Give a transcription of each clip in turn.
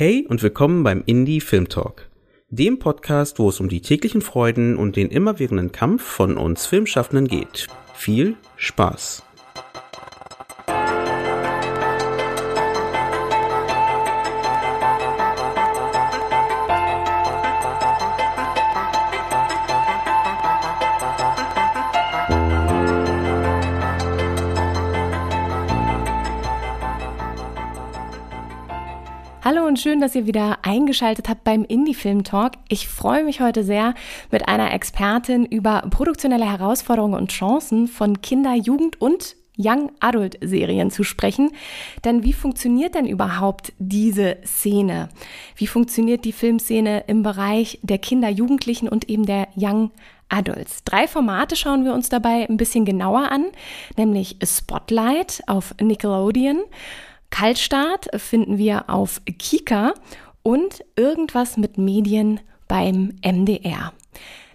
Hey und willkommen beim Indie Film Talk, dem Podcast, wo es um die täglichen Freuden und den immerwährenden Kampf von uns Filmschaffenden geht. Viel Spaß! Hallo und schön, dass ihr wieder eingeschaltet habt beim Indie Film Talk. Ich freue mich heute sehr, mit einer Expertin über produktionelle Herausforderungen und Chancen von Kinder-, Jugend- und Young Adult Serien zu sprechen. Denn wie funktioniert denn überhaupt diese Szene? Wie funktioniert die Filmszene im Bereich der Kinder, Jugendlichen und eben der Young Adults. Drei Formate schauen wir uns dabei ein bisschen genauer an, nämlich Spotlight auf Nickelodeon, Kaltstart finden wir auf Kika und irgendwas mit Medien beim MDR.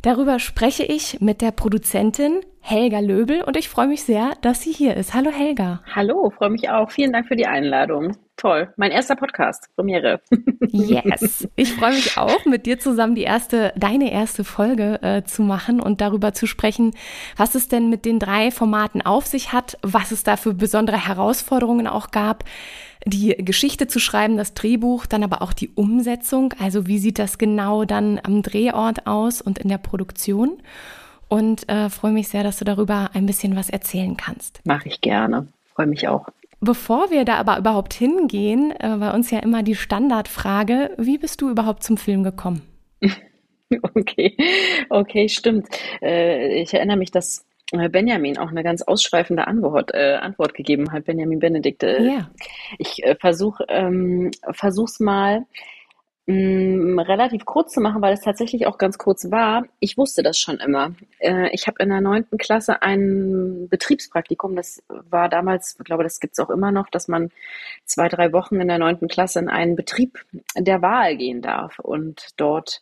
Darüber spreche ich mit der Produzentin Helga Löbel und ich freue mich sehr, dass sie hier ist. Hallo Helga. Hallo, freue mich auch. Vielen Dank für die Einladung. Toll. Mein erster Podcast, Premiere. Yes. Ich freue mich auch, mit dir zusammen die erste, deine erste Folge äh, zu machen und darüber zu sprechen, was es denn mit den drei Formaten auf sich hat, was es da für besondere Herausforderungen auch gab, die Geschichte zu schreiben, das Drehbuch, dann aber auch die Umsetzung. Also wie sieht das genau dann am Drehort aus und in der Produktion? Und äh, freue mich sehr, dass du darüber ein bisschen was erzählen kannst. Mache ich gerne. Freue mich auch. Bevor wir da aber überhaupt hingehen, äh, bei uns ja immer die Standardfrage, wie bist du überhaupt zum Film gekommen? Okay, okay, stimmt. Äh, ich erinnere mich, dass Benjamin auch eine ganz ausschweifende Antwort, äh, Antwort gegeben hat, Benjamin Benedikt. Äh, ja. Ich äh, versuche ähm, versuch's mal mh, mm, relativ kurz zu machen, weil es tatsächlich auch ganz kurz war. Ich wusste das schon immer. Äh, ich habe in der neunten Klasse ein Betriebspraktikum, das war damals, ich glaube, das gibt's auch immer noch, dass man zwei, drei Wochen in der neunten Klasse in einen Betrieb der Wahl gehen darf und dort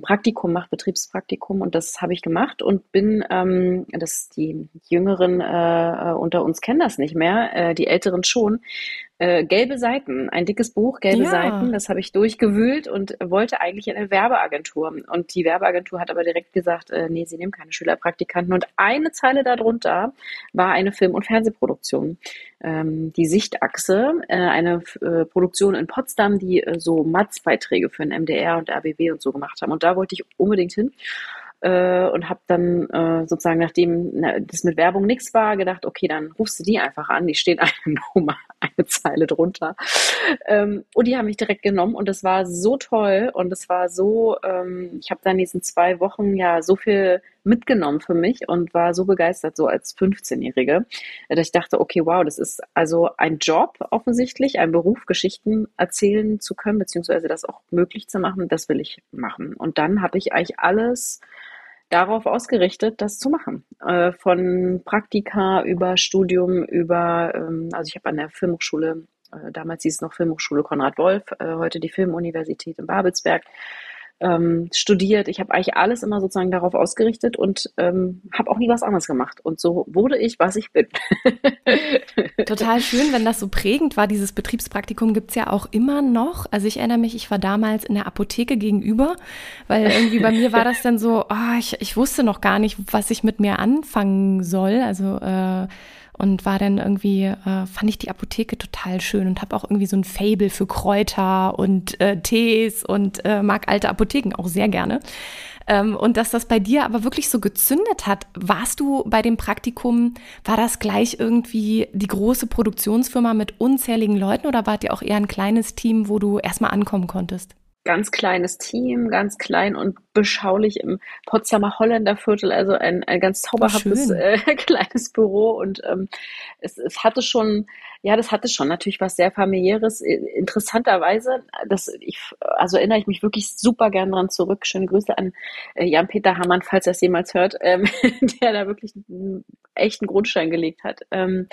Praktikum macht, Betriebspraktikum. Und das habe ich gemacht und bin, ähm, das die Jüngeren äh, unter uns kennen das nicht mehr, äh, die Älteren schon, äh, gelbe Seiten, ein dickes Buch, gelbe ja. Seiten, das habe ich durchgewühlt und wollte eigentlich in eine Werbeagentur. Und die Werbeagentur hat aber direkt gesagt, äh, nee, sie nehmen keine Schülerpraktikanten. Und eine Zeile darunter war eine Film- und Fernsehproduktion. Ähm, die Sichtachse, äh, eine äh, Produktion in Potsdam, die äh, so Matz-Beiträge für den MDR und RBB und so gemacht haben. Und da wollte ich unbedingt hin äh, und habe dann äh, sozusagen, nachdem na, das mit Werbung nichts war, gedacht, okay, dann rufst du die einfach an, die steht eine Nummer, eine Zeile drunter. Ähm, und die haben mich direkt genommen und das war so toll und es war so, ähm, ich habe dann diesen zwei Wochen ja so viel mitgenommen für mich und war so begeistert, so als 15-Jährige, dass ich dachte, okay, wow, das ist also ein Job offensichtlich, ein Beruf, Geschichten erzählen zu können, beziehungsweise das auch möglich zu machen, das will ich machen. Und dann habe ich eigentlich alles darauf ausgerichtet, das zu machen. Äh, von Praktika über Studium, über, ähm, also ich habe an der Filmhochschule, äh, damals hieß es noch Filmhochschule Konrad Wolf, äh, heute die Filmuniversität in Babelsberg, ähm, studiert. Ich habe eigentlich alles immer sozusagen darauf ausgerichtet und ähm, habe auch nie was anderes gemacht. Und so wurde ich, was ich bin. Total schön, wenn das so prägend war. Dieses Betriebspraktikum gibt's ja auch immer noch. Also ich erinnere mich, ich war damals in der Apotheke gegenüber, weil irgendwie bei mir war das dann so, oh, ich, ich wusste noch gar nicht, was ich mit mir anfangen soll. Also äh, und war dann irgendwie, äh, fand ich die Apotheke total schön und habe auch irgendwie so ein Fable für Kräuter und äh, Tees und äh, mag alte Apotheken auch sehr gerne. Ähm, und dass das bei dir aber wirklich so gezündet hat. Warst du bei dem Praktikum, war das gleich irgendwie die große Produktionsfirma mit unzähligen Leuten oder wart ihr auch eher ein kleines Team, wo du erstmal ankommen konntest? Ganz kleines Team, ganz klein und beschaulich im Potsdamer Holländerviertel, also ein, ein ganz zauberhaftes äh, kleines Büro und ähm, es, es hatte schon, ja, das hatte schon natürlich was sehr familiäres. Interessanterweise, das ich, also erinnere ich mich wirklich super gern dran zurück. Schöne Grüße an äh, Jan-Peter Hammann, falls er es jemals hört, ähm, der da wirklich einen echten Grundstein gelegt hat. Ähm,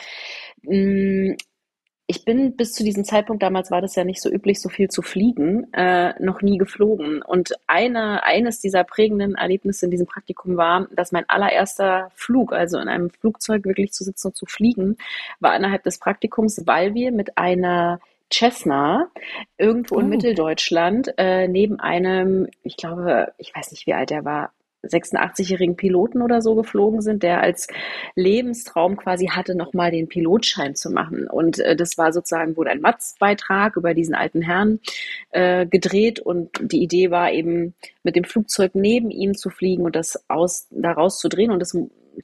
ich bin bis zu diesem Zeitpunkt, damals war das ja nicht so üblich, so viel zu fliegen, äh, noch nie geflogen. Und eine, eines dieser prägenden Erlebnisse in diesem Praktikum war, dass mein allererster Flug, also in einem Flugzeug wirklich zu sitzen und zu fliegen, war innerhalb des Praktikums, weil wir mit einer Cessna irgendwo in oh. Mitteldeutschland äh, neben einem, ich glaube, ich weiß nicht, wie alt er war, 86-jährigen Piloten oder so geflogen sind, der als Lebenstraum quasi hatte, nochmal den Pilotschein zu machen. Und äh, das war sozusagen, wurde ein Matz-Beitrag über diesen alten Herrn äh, gedreht und die Idee war eben, mit dem Flugzeug neben ihm zu fliegen und das aus, daraus zu drehen und das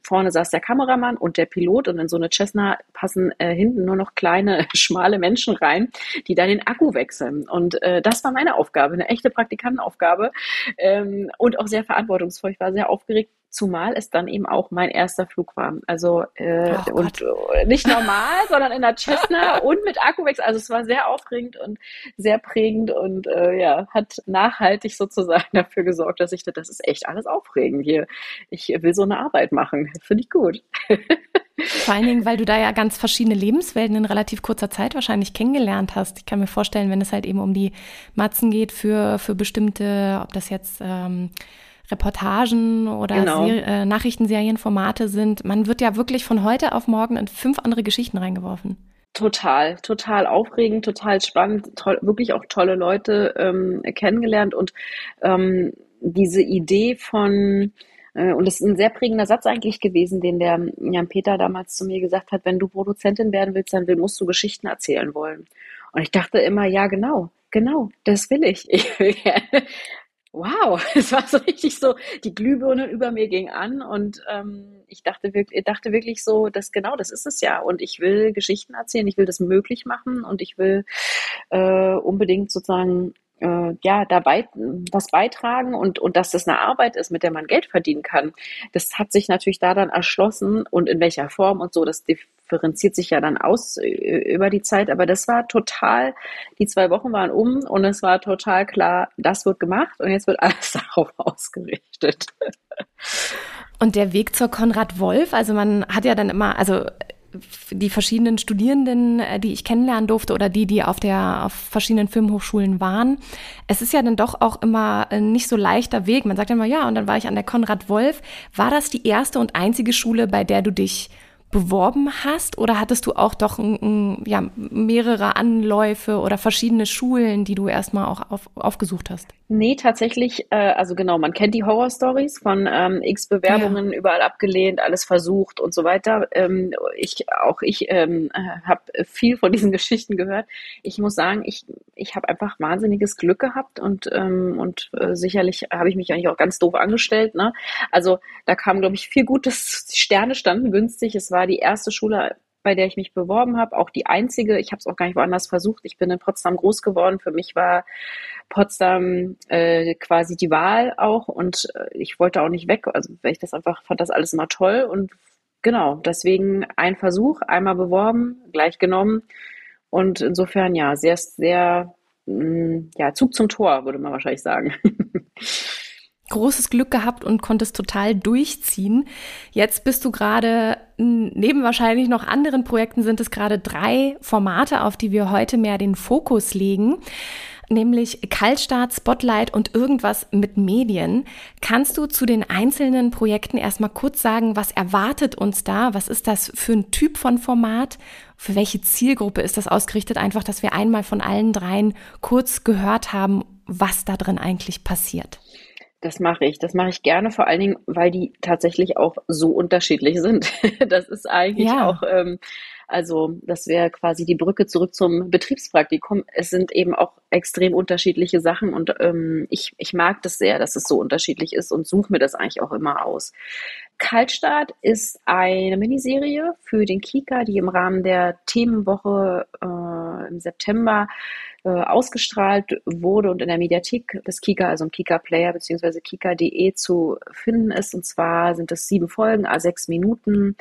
vorne saß der Kameramann und der Pilot und in so eine Cessna passen äh, hinten nur noch kleine, schmale Menschen rein, die dann den Akku wechseln. Und äh, das war meine Aufgabe, eine echte Praktikantenaufgabe ähm, und auch sehr verantwortungsvoll. Ich war sehr aufgeregt, zumal es dann eben auch mein erster Flug war. Also äh, oh und äh, nicht normal, sondern in der Cessna und mit Akkuwechsel. Also es war sehr aufregend und sehr prägend und äh, ja, hat nachhaltig sozusagen dafür gesorgt, dass ich das ist echt alles aufregend hier. Ich will so eine Arbeit machen. Finde ich gut. Vor allen Dingen, weil du da ja ganz verschiedene Lebenswelten in relativ kurzer Zeit wahrscheinlich kennengelernt hast. Ich kann mir vorstellen, wenn es halt eben um die Matzen geht für, für bestimmte, ob das jetzt ähm, Reportagen oder genau. äh, Nachrichtenserienformate sind. Man wird ja wirklich von heute auf morgen in fünf andere Geschichten reingeworfen. Total, total aufregend, total spannend, toll, wirklich auch tolle Leute ähm, kennengelernt und ähm, diese Idee von äh, und das ist ein sehr prägender Satz eigentlich gewesen, den der Jan Peter damals zu mir gesagt hat, wenn du Produzentin werden willst, dann musst du Geschichten erzählen wollen. Und ich dachte immer, ja, genau, genau, das will ich. Ich will gerne wow, es war so richtig so, die Glühbirne über mir ging an und ähm, ich dachte wirklich, dachte wirklich so, dass genau das ist es ja. Und ich will Geschichten erzählen, ich will das möglich machen und ich will äh, unbedingt sozusagen äh, ja dabei was beitragen und und dass das eine Arbeit ist, mit der man Geld verdienen kann. Das hat sich natürlich da dann erschlossen und in welcher Form und so. Das differenziert sich ja dann aus äh, über die Zeit. Aber das war total, die zwei Wochen waren um und es war total klar, das wird gemacht und jetzt wird alles darauf ausgerichtet. Und der Weg zur Konrad Wolf, also man hat ja dann immer, also die verschiedenen Studierenden, äh, die ich kennenlernen durfte oder die, die auf der auf verschiedenen Filmhochschulen waren. Es ist ja dann doch auch immer äh, nicht so leichter Weg. Man sagt immer, ja, und dann war ich an der Konrad Wolf. War das die erste und einzige Schule, bei der du dich beworben hast oder hattest du auch doch ein, ja, mehrere Anläufe oder verschiedene Schulen, die du erstmal auch auf, aufgesucht hast? Nee, tatsächlich, äh, also genau, man kennt die Horror-Stories von ähm, x Bewerbungen, ja. überall abgelehnt, alles versucht und so weiter. Ähm, ich, auch ich ähm, habe viel von diesen Geschichten gehört. Ich muss sagen, ich, ich habe einfach wahnsinniges Glück gehabt und, ähm, und äh, sicherlich habe ich mich eigentlich auch ganz doof angestellt. Ne? Also da kam, glaube ich, viel Gutes. Die Sterne standen günstig. Es war die erste Schule, bei der ich mich beworben habe, auch die einzige. Ich habe es auch gar nicht woanders versucht. Ich bin in Potsdam groß geworden. Für mich war Potsdam äh, quasi die Wahl auch und äh, ich wollte auch nicht weg. Also weil ich das einfach fand das alles immer toll und genau deswegen ein Versuch, einmal beworben, gleich genommen und insofern ja sehr sehr mh, mm, ja Zug zum Tor würde man wahrscheinlich sagen. großes Glück gehabt und konntest total durchziehen. Jetzt bist du gerade, neben wahrscheinlich noch anderen Projekten, sind es gerade drei Formate, auf die wir heute mehr den Fokus legen nämlich Kaltstart, Spotlight und irgendwas mit Medien. Kannst du zu den einzelnen Projekten erstmal kurz sagen, was erwartet uns da? Was ist das für ein Typ von Format? Für welche Zielgruppe ist das ausgerichtet? Einfach, dass wir einmal von allen dreien kurz gehört haben, was da drin eigentlich passiert. Das mache ich. Das mache ich gerne, vor allen Dingen, weil die tatsächlich auch so unterschiedlich sind. Das ist eigentlich ja. auch, ähm, also das wäre quasi die Brücke zurück zum Betriebspraktikum. Es sind eben auch extrem unterschiedliche Sachen und ähm, ich, ich mag das sehr, dass es so unterschiedlich ist und suche mir das eigentlich auch immer aus. Kaltstart ist eine Miniserie für den Kika, die im Rahmen der Themenwoche äh, im September äh, ausgestrahlt wurde und in der Mediathek des Kika, also im Kika Player bzw. kika.de zu finden ist. Und zwar sind es sieben Folgen, a sechs Minuten.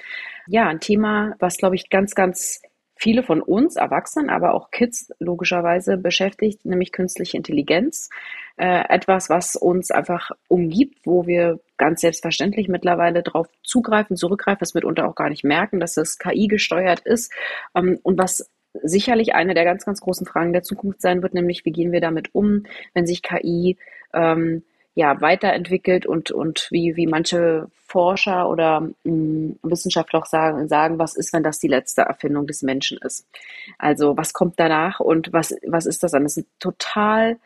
Ja, ein Thema, was, glaube ich, ganz, ganz viele von uns, Erwachsenen, aber auch Kids logischerweise beschäftigt, nämlich künstliche Intelligenz. Äh, etwas, was uns einfach umgibt, wo wir ganz selbstverständlich mittlerweile darauf zugreifen, zurückgreifen, das mitunter auch gar nicht merken, dass es KI gesteuert ist ähm, und was sicherlich eine der ganz, ganz großen Fragen der Zukunft sein wird, nämlich wie gehen wir damit um, wenn sich KI ähm, ja, weiterentwickelt und, und wie, wie manche Forscher oder mh, hm, Wissenschaftler auch sagen, sagen, was ist, wenn das die letzte Erfindung des Menschen ist? Also was kommt danach und was, was ist das dann? Das ist ein total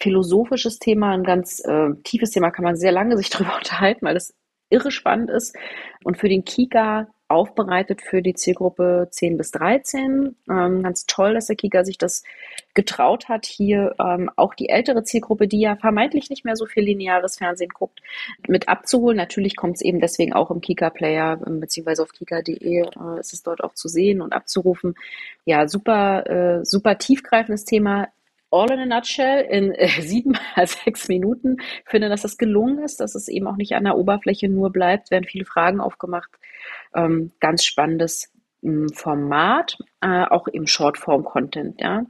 philosophisches Thema, ein ganz äh, tiefes Thema, kann man sehr lange sich darüber unterhalten, weil es irre spannend ist. Und für den Kika aufbereitet für die Zielgruppe 10 bis 13. Ähm, ganz toll, dass der Kika sich das getraut hat, hier ähm, auch die ältere Zielgruppe, die ja vermeintlich nicht mehr so viel lineares Fernsehen guckt, mit abzuholen. Natürlich kommt es eben deswegen auch im Kika-Player, ähm, beziehungsweise auf kika.de äh, ist es dort auch zu sehen und abzurufen. Ja, super, äh, super tiefgreifendes Thema all in a nutshell in äh, sieben mal sechs Minuten. Ich finde, dass das gelungen ist, dass es eben auch nicht an der Oberfläche nur bleibt, werden viele Fragen aufgemacht. Ähm, ganz spannendes ähm, Format, äh, auch im Shortform-Content, ja.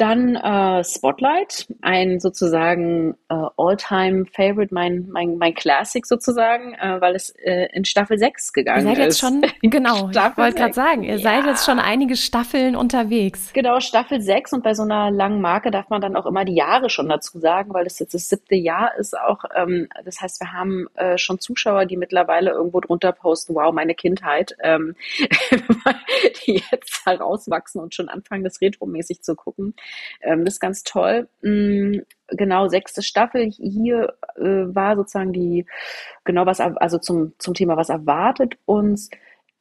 Dann äh, Spotlight, ein sozusagen äh, All-Time-Favorite, mein, mein, mein Classic sozusagen, äh, weil es äh, in Staffel 6 gegangen ist. Ihr seid jetzt schon, genau, ich wollte gerade sagen, ihr ja. seid jetzt schon einige Staffeln unterwegs. Genau, Staffel 6 und bei so einer langen Marke darf man dann auch immer die Jahre schon dazu sagen, weil es jetzt das siebte Jahr ist auch. Ähm, das heißt, wir haben äh, schon Zuschauer, die mittlerweile irgendwo drunter posten, wow, meine Kindheit, ähm, die jetzt herauswachsen und schon anfangen, das retromäßig zu gucken. Ähm, das ist ganz toll. Mhm, genau, sechste Staffel. Hier äh, war sozusagen die, genau was, also zum, zum Thema, was erwartet uns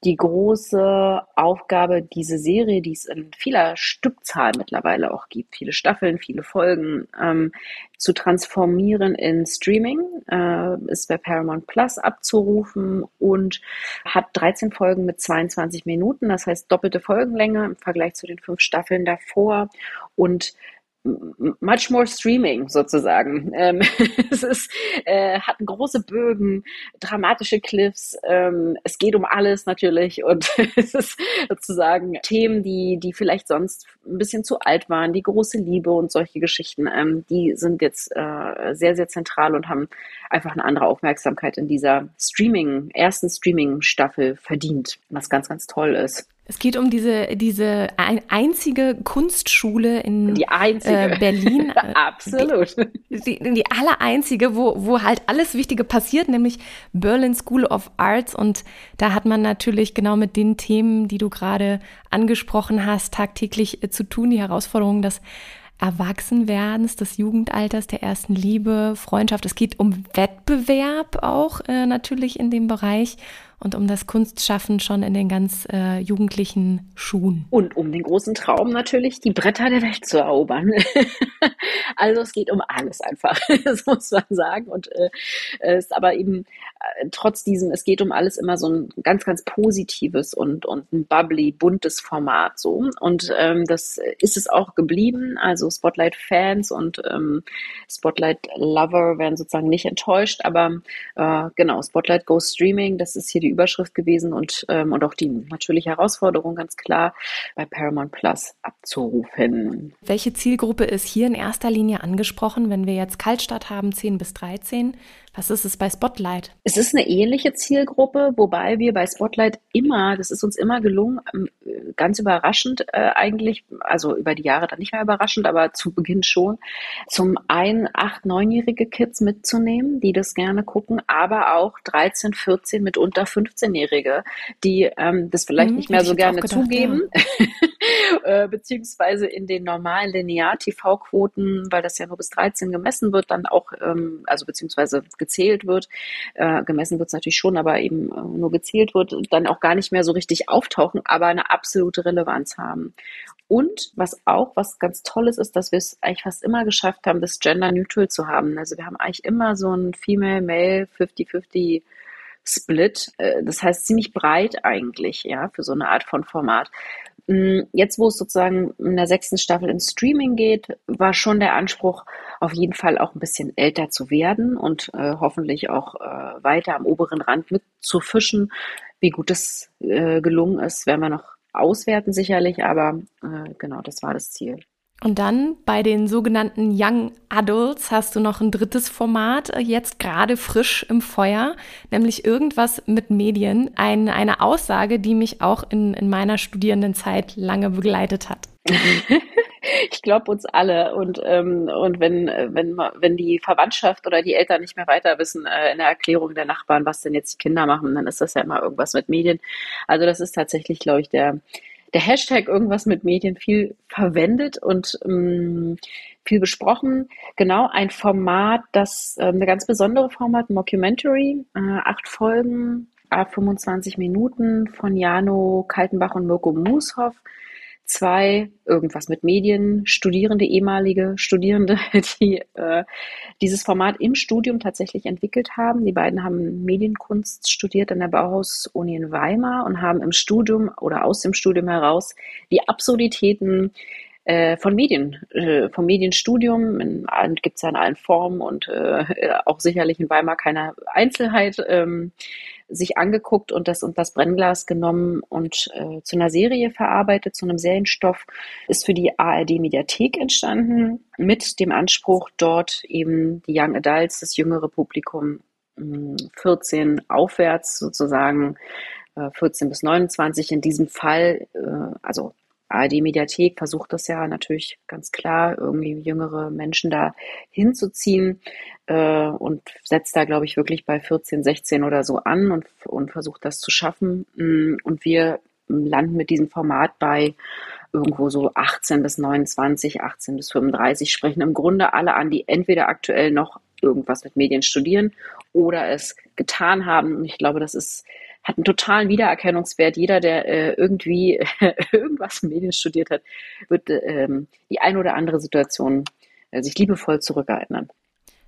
die große Aufgabe, diese Serie, die es in vieler Stückzahl mittlerweile auch gibt, viele Staffeln, viele Folgen, ähm, zu transformieren in Streaming, äh, ist bei Paramount Plus abzurufen und hat 13 Folgen mit 22 Minuten, das heißt doppelte Folgenlänge im Vergleich zu den fünf Staffeln davor. Und much more streaming sozusagen. Ähm, es ist, äh, hat große Bögen, dramatische Cliffs, ähm, es geht um alles natürlich und es ist sozusagen Themen, die, die vielleicht sonst ein bisschen zu alt waren, die große Liebe und solche Geschichten, ähm, die sind jetzt äh, sehr, sehr zentral und haben einfach eine andere Aufmerksamkeit in dieser Streaming, ersten Streaming-Staffel verdient, was ganz, ganz toll ist. Es geht um diese, diese einzige Kunstschule in die einzige. Äh, Berlin. Absolut. Die, die, die aller einzige, wo, wo halt alles Wichtige passiert, nämlich Berlin School of Arts. Und da hat man natürlich genau mit den Themen, die du gerade angesprochen hast, tagtäglich äh, zu tun. Die Herausforderungen des Erwachsenwerdens, des Jugendalters, der ersten Liebe, Freundschaft. Es geht um Wettbewerb auch äh, natürlich in dem Bereich und um das Kunstschaffen schon in den ganz äh, jugendlichen Schuhen. Und um den großen Traum natürlich, die Bretter der Welt zu erobern. also es geht um alles einfach, das muss man sagen. Und äh, ist aber eben äh, trotz diesem, es geht um alles immer so ein ganz, ganz positives und, und ein bubbly, buntes Format so. Und ähm, das ist es auch geblieben. Also Spotlight-Fans und ähm, Spotlight-Lover werden sozusagen nicht enttäuscht, aber äh, genau, Spotlight Go Streaming, das ist hier die die Überschrift gewesen und, ähm, und auch die natürliche Herausforderung ganz klar bei Paramount Plus abzurufen. Welche Zielgruppe ist hier in erster Linie angesprochen, wenn wir jetzt Kaltstart haben, 10 bis 13? Was ist es bei Spotlight? Es ist eine ähnliche Zielgruppe, wobei wir bei Spotlight immer, das ist uns immer gelungen, ähm, ganz überraschend äh, eigentlich, also über die Jahre dann nicht mehr überraschend, aber zu Beginn schon, zum einen 8-, 9-jährige Kids mitzunehmen, die das gerne gucken, aber auch 13, 14, mitunter 15-Jährige, die ähm, das vielleicht hm, nicht mehr so gerne gedacht, zugeben, ja. Äh, beziehungsweise in den normalen Linear-TV-Quoten, weil das ja nur bis 13 gemessen wird, dann auch, ähm, also beziehungsweise gezählt wird, äh, gemessen wird es natürlich schon, aber eben äh, nur gezählt wird, dann auch gar nicht mehr so richtig auftauchen, aber eine absolute Relevanz haben. Und was auch, was ganz Tolles ist, dass wir es eigentlich fast immer geschafft haben, das Gender Neutral zu haben. Also wir haben eigentlich immer so ein Female-Male 50-50 Split. Äh, das heißt ziemlich breit eigentlich, ja, für so eine Art von Format. Mm, jetzt, wo es sozusagen in der sechsten Staffel ins Streaming geht, war schon der Anspruch, auf jeden Fall auch ein bisschen älter zu werden und äh, hoffentlich auch äh, weiter am oberen Rand mitzufischen. Wie gut es äh, gelungen ist, werden wir noch auswerten sicherlich, aber äh, genau, das war das Ziel. Und dann bei den sogenannten Young Adults hast du noch ein drittes Format, äh, jetzt gerade frisch im Feuer, nämlich irgendwas mit Medien. Ein, eine Aussage, die mich auch in, in meiner Studierendenzeit lange begleitet hat. ich glaube uns alle. Und, ähm, und wenn, wenn, wenn die Verwandtschaft oder die Eltern nicht mehr weiter wissen äh, in der Erklärung der Nachbarn, was denn jetzt die Kinder machen, dann ist das ja immer irgendwas mit Medien. Also das ist tatsächlich, glaube ich, der, der Hashtag irgendwas mit Medien viel verwendet und ähm, viel besprochen. Genau, ein Format, das äh, eine ganz besondere Format, Mockumentary, äh, acht Folgen, a 25 Minuten von Jano Kaltenbach und Mirko Mushoff zwei, irgendwas mit Medien, Studierende, ehemalige Studierende, die äh, dieses Format im Studium tatsächlich entwickelt haben. Die beiden haben Medienkunst studiert an der Bauhaus-Uni in Weimar und haben im Studium oder aus dem Studium heraus die Absurditäten äh, von Medien, äh, vom Medienstudium, gibt es ja in allen Formen und äh, auch sicherlich in Weimar keine Einzelheit, ähm, sich angeguckt und das und das Brennglas genommen und äh, zu einer Serie verarbeitet, zu einem Serienstoff, ist für die ARD Mediathek entstanden, mit dem Anspruch, dort eben die Young Adults, das jüngere Publikum, 14 hm, aufwärts sozusagen, 14 äh, bis 29 in diesem Fall, äh, ARD-Mediathek versucht das ja natürlich ganz klar, irgendwie jüngere Menschen da hinzuziehen äh, und setzt da, glaube ich, wirklich bei 14, 16 oder so an und, und versucht das zu schaffen. Mm, und wir landen mit diesem Format bei irgendwo so 18 bis 29, 18 bis 35, sprechen im Grunde alle an, die entweder aktuell noch irgendwas mit Medien studieren oder es getan haben. Und ich glaube, das ist hat einen totalen Wiedererkennungswert. Jeder, der äh, irgendwie irgendwas in Medien studiert hat, wird ähm, die ein oder andere Situation äh, sich liebevoll zurückerinnern.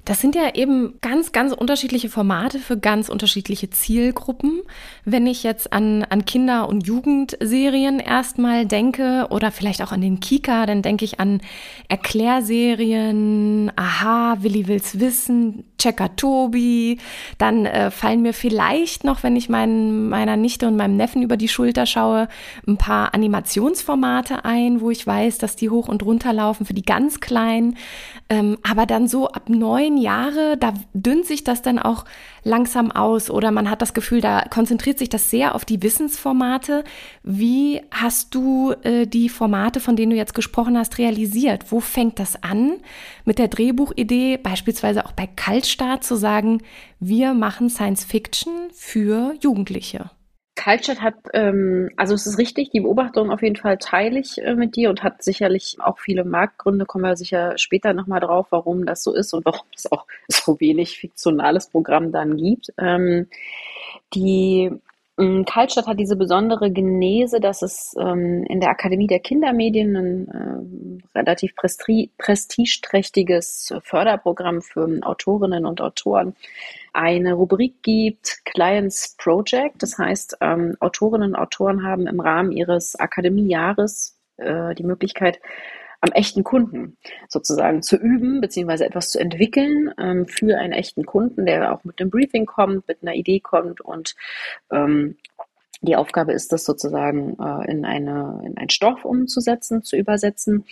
Das sind ja eben ganz, ganz unterschiedliche Formate für ganz unterschiedliche Zielgruppen. Wenn ich jetzt an, an Kinder- und Jugendserien erstmal denke oder vielleicht auch an den Kika, dann denke ich an Erklärserien, Aha, Willi will's wissen, Checker Tobi. Dann äh, fallen mir vielleicht noch, wenn ich mein, meiner Nichte und meinem Neffen über die Schulter schaue, ein paar Animationsformate ein, wo ich weiß, dass die hoch und runter laufen für die ganz Kleinen. Ähm, aber dann so ab neun Jahre, da dünnt sich das dann auch langsam aus oder man hat das Gefühl, da konzentriert sich das sehr auf die Wissensformate. Wie hast du äh, die Formate, von denen du jetzt gesprochen hast, realisiert? Wo fängt das an? Mit der Drehbuchidee, beispielsweise auch bei Kaltstart zu sagen, wir machen Science Fiction für Jugendliche. Kaltstadt hat, ähm, also es ist richtig, die Beobachtung auf jeden Fall teile ich äh, mit dir und hat sicherlich auch viele Marktgründe, kommen wir sicher später nochmal drauf, warum das so ist und warum es auch so wenig fiktionales Programm dann gibt. Ähm, die Kaltstadt hat diese besondere Genese, dass es ähm, in der Akademie der Kindermedien ein äh, relativ presti prestigeträchtiges Förderprogramm für Autorinnen und Autoren eine Rubrik gibt, Clients Project. Das heißt, ähm, Autorinnen und Autoren haben im Rahmen ihres Akademiejahres äh, die Möglichkeit, am echten Kunden sozusagen zu üben, beziehungsweise etwas zu entwickeln ähm, für einen echten Kunden, der auch mit einem Briefing kommt, mit einer Idee kommt und ähm, die Aufgabe ist das sozusagen äh, in, eine, in einen Stoff umzusetzen, zu übersetzen.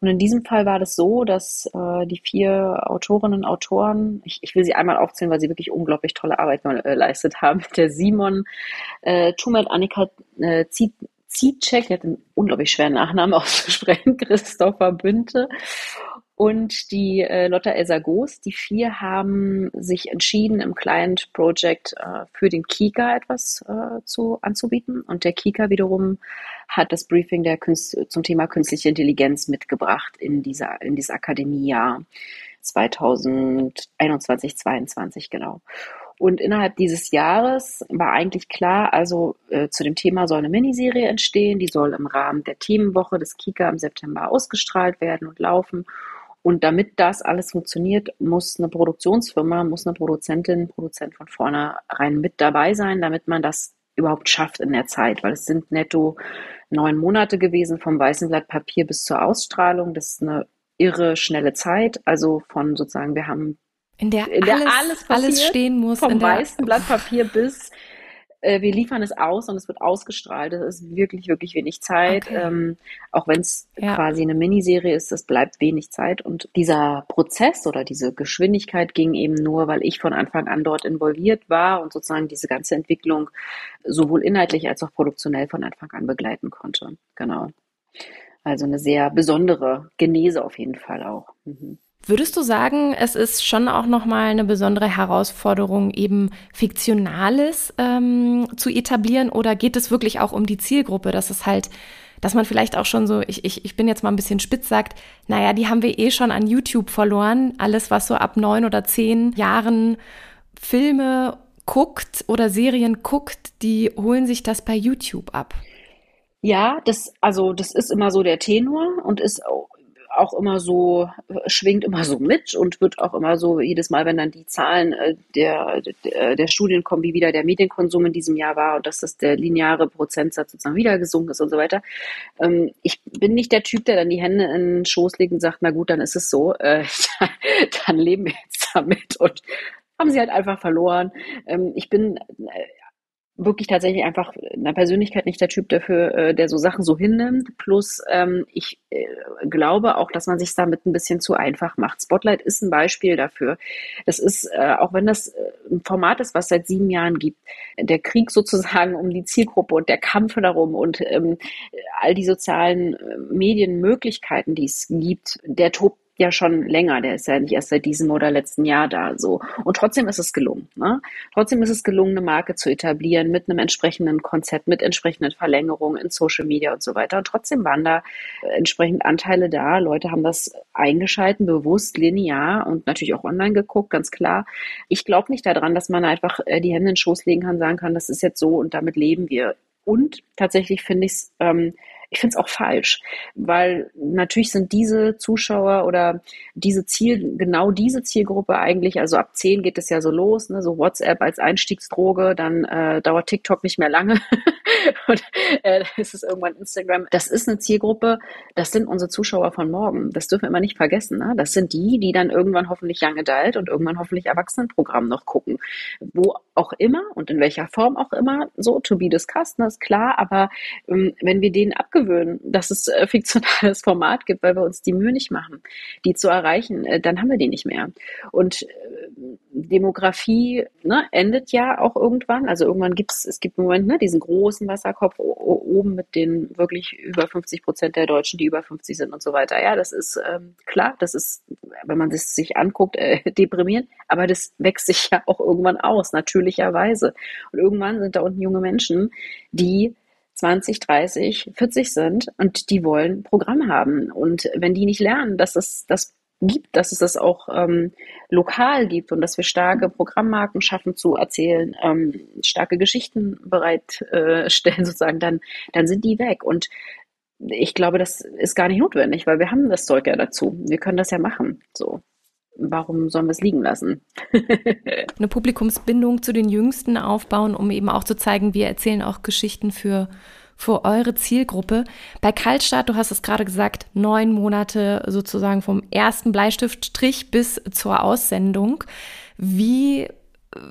Und in diesem Fall war das so, dass äh, die vier Autorinnen und Autoren, ich, ich will sie einmal aufzählen, weil sie wirklich unglaublich tolle Arbeit geleistet haben. Der Simon äh, Tumet, Annika äh, Zizek, der hat einen unglaublich schweren Nachnamen auszusprechen, Christopher Bünte und die äh, Lotta Elsa Goos. Die vier haben sich entschieden, im Client Project äh, für den Kika etwas äh, zu, anzubieten. Und der Kika wiederum hat das Briefing der Künst zum Thema künstliche Intelligenz mitgebracht in, dieser, in dieses Akademiejahr 2021, 2022, genau. Und innerhalb dieses Jahres war eigentlich klar, also äh, zu dem Thema soll eine Miniserie entstehen, die soll im Rahmen der Themenwoche des Kika im September ausgestrahlt werden und laufen. Und damit das alles funktioniert, muss eine Produktionsfirma, muss eine Produzentin, Produzent von vornherein mit dabei sein, damit man das überhaupt schafft in der Zeit, weil es sind netto neun Monate gewesen vom weißen Blatt Papier bis zur Ausstrahlung. Das ist eine irre schnelle Zeit. Also von sozusagen, wir haben in der, in der alles, alles, alles stehen muss. Vom weißen Blatt Papier bis äh, wir liefern es aus und es wird ausgestrahlt. Das ist wirklich, wirklich wenig Zeit. Okay. Ähm, auch wenn es ja. quasi eine Miniserie ist, es bleibt wenig Zeit. Und dieser Prozess oder diese Geschwindigkeit ging eben nur, weil ich von Anfang an dort involviert war und sozusagen diese ganze Entwicklung sowohl inhaltlich als auch produktionell von Anfang an begleiten konnte. Genau. Also eine sehr besondere Genese auf jeden Fall auch. Mhm. Würdest du sagen, es ist schon auch nochmal eine besondere Herausforderung, eben Fiktionales ähm, zu etablieren oder geht es wirklich auch um die Zielgruppe, dass es halt, dass man vielleicht auch schon so, ich, ich, ich bin jetzt mal ein bisschen spitz sagt, naja, die haben wir eh schon an YouTube verloren. Alles, was so ab neun oder zehn Jahren Filme guckt oder Serien guckt, die holen sich das bei YouTube ab. Ja, das, also das ist immer so der Tenor und ist auch immer so, schwingt immer so mit und wird auch immer so, jedes Mal, wenn dann die Zahlen äh, der, der, der Studien kommen, wie wieder der Medienkonsum in diesem Jahr war und dass das der lineare Prozentsatz sozusagen wieder gesunken ist und so weiter. Ähm, ich bin nicht der Typ, der dann die Hände in den Schoß legt und sagt, na gut, dann ist es so, äh, dann leben wir jetzt damit und haben sie halt einfach verloren. Ähm, ich bin äh, wirklich tatsächlich einfach in der Persönlichkeit nicht der Typ dafür, äh, der so Sachen so hinnimmt. Plus ähm, ich äh, glaube auch, dass man sich damit ein bisschen zu einfach macht. Spotlight ist ein Beispiel dafür. Das ist, äh, auch wenn das äh, ein Format ist, was seit sieben Jahren gibt, der Krieg sozusagen um die Zielgruppe und der Kampf darum und ähm, all die sozialen äh, Medienmöglichkeiten, die es gibt, der tobt ja schon länger, der ist ja nicht erst seit diesem oder letzten Jahr da so. Und trotzdem ist es gelungen. Ne? Trotzdem ist es gelungen, eine Marke zu etablieren mit einem entsprechenden Konzept, mit entsprechenden Verlängerungen in Social Media und so weiter. Und trotzdem waren da äh, entsprechend Anteile da. Leute haben das eingeschalten, bewusst, linear und natürlich auch online geguckt, ganz klar. Ich glaube nicht daran, dass man einfach äh, die Hände in den Schoß legen kann, sagen kann, das ist jetzt so und damit leben wir. Und tatsächlich finde ich es ähm, ich finde es auch falsch, weil natürlich sind diese Zuschauer oder diese Ziel, genau diese Zielgruppe eigentlich, also ab 10 geht es ja so los, ne, so WhatsApp als Einstiegsdroge, dann äh, dauert TikTok nicht mehr lange und äh, ist es irgendwann Instagram. Das ist eine Zielgruppe, das sind unsere Zuschauer von morgen. Das dürfen wir immer nicht vergessen. Ne? Das sind die, die dann irgendwann hoffentlich Young Adult und irgendwann hoffentlich Erwachsenenprogramm noch gucken. Wo auch immer und in welcher Form auch immer, so to be discussed, ne, ist klar, aber ähm, wenn wir denen abgewöhnen, dass es äh, fiktionales Format gibt, weil wir uns die Mühe nicht machen, die zu erreichen, äh, dann haben wir die nicht mehr. Und äh, Demografie ne, endet ja auch irgendwann. Also irgendwann gibt es, es gibt im Moment ne, diesen großen Wasserkopf oben mit den wirklich über 50 Prozent der Deutschen, die über 50 sind und so weiter. Ja, das ist ähm, klar, das ist, wenn man das sich anguckt, äh, deprimierend, aber das wächst sich ja auch irgendwann aus, natürlicherweise. Und irgendwann sind da unten junge Menschen, die 20, 30, 40 sind und die wollen Programm haben. Und wenn die nicht lernen, dass es das gibt, dass es das auch ähm, lokal gibt und dass wir starke Programmmarken schaffen zu erzählen, ähm, starke Geschichten bereitstellen sozusagen, dann, dann sind die weg. Und ich glaube, das ist gar nicht notwendig, weil wir haben das Zeug ja dazu. Wir können das ja machen. So. Warum sollen wir es liegen lassen? Eine Publikumsbindung zu den Jüngsten aufbauen, um eben auch zu zeigen, wir erzählen auch Geschichten für für eure Zielgruppe. Bei Kaltstart, du hast es gerade gesagt, neun Monate sozusagen vom ersten Bleistiftstrich bis zur Aussendung. Wie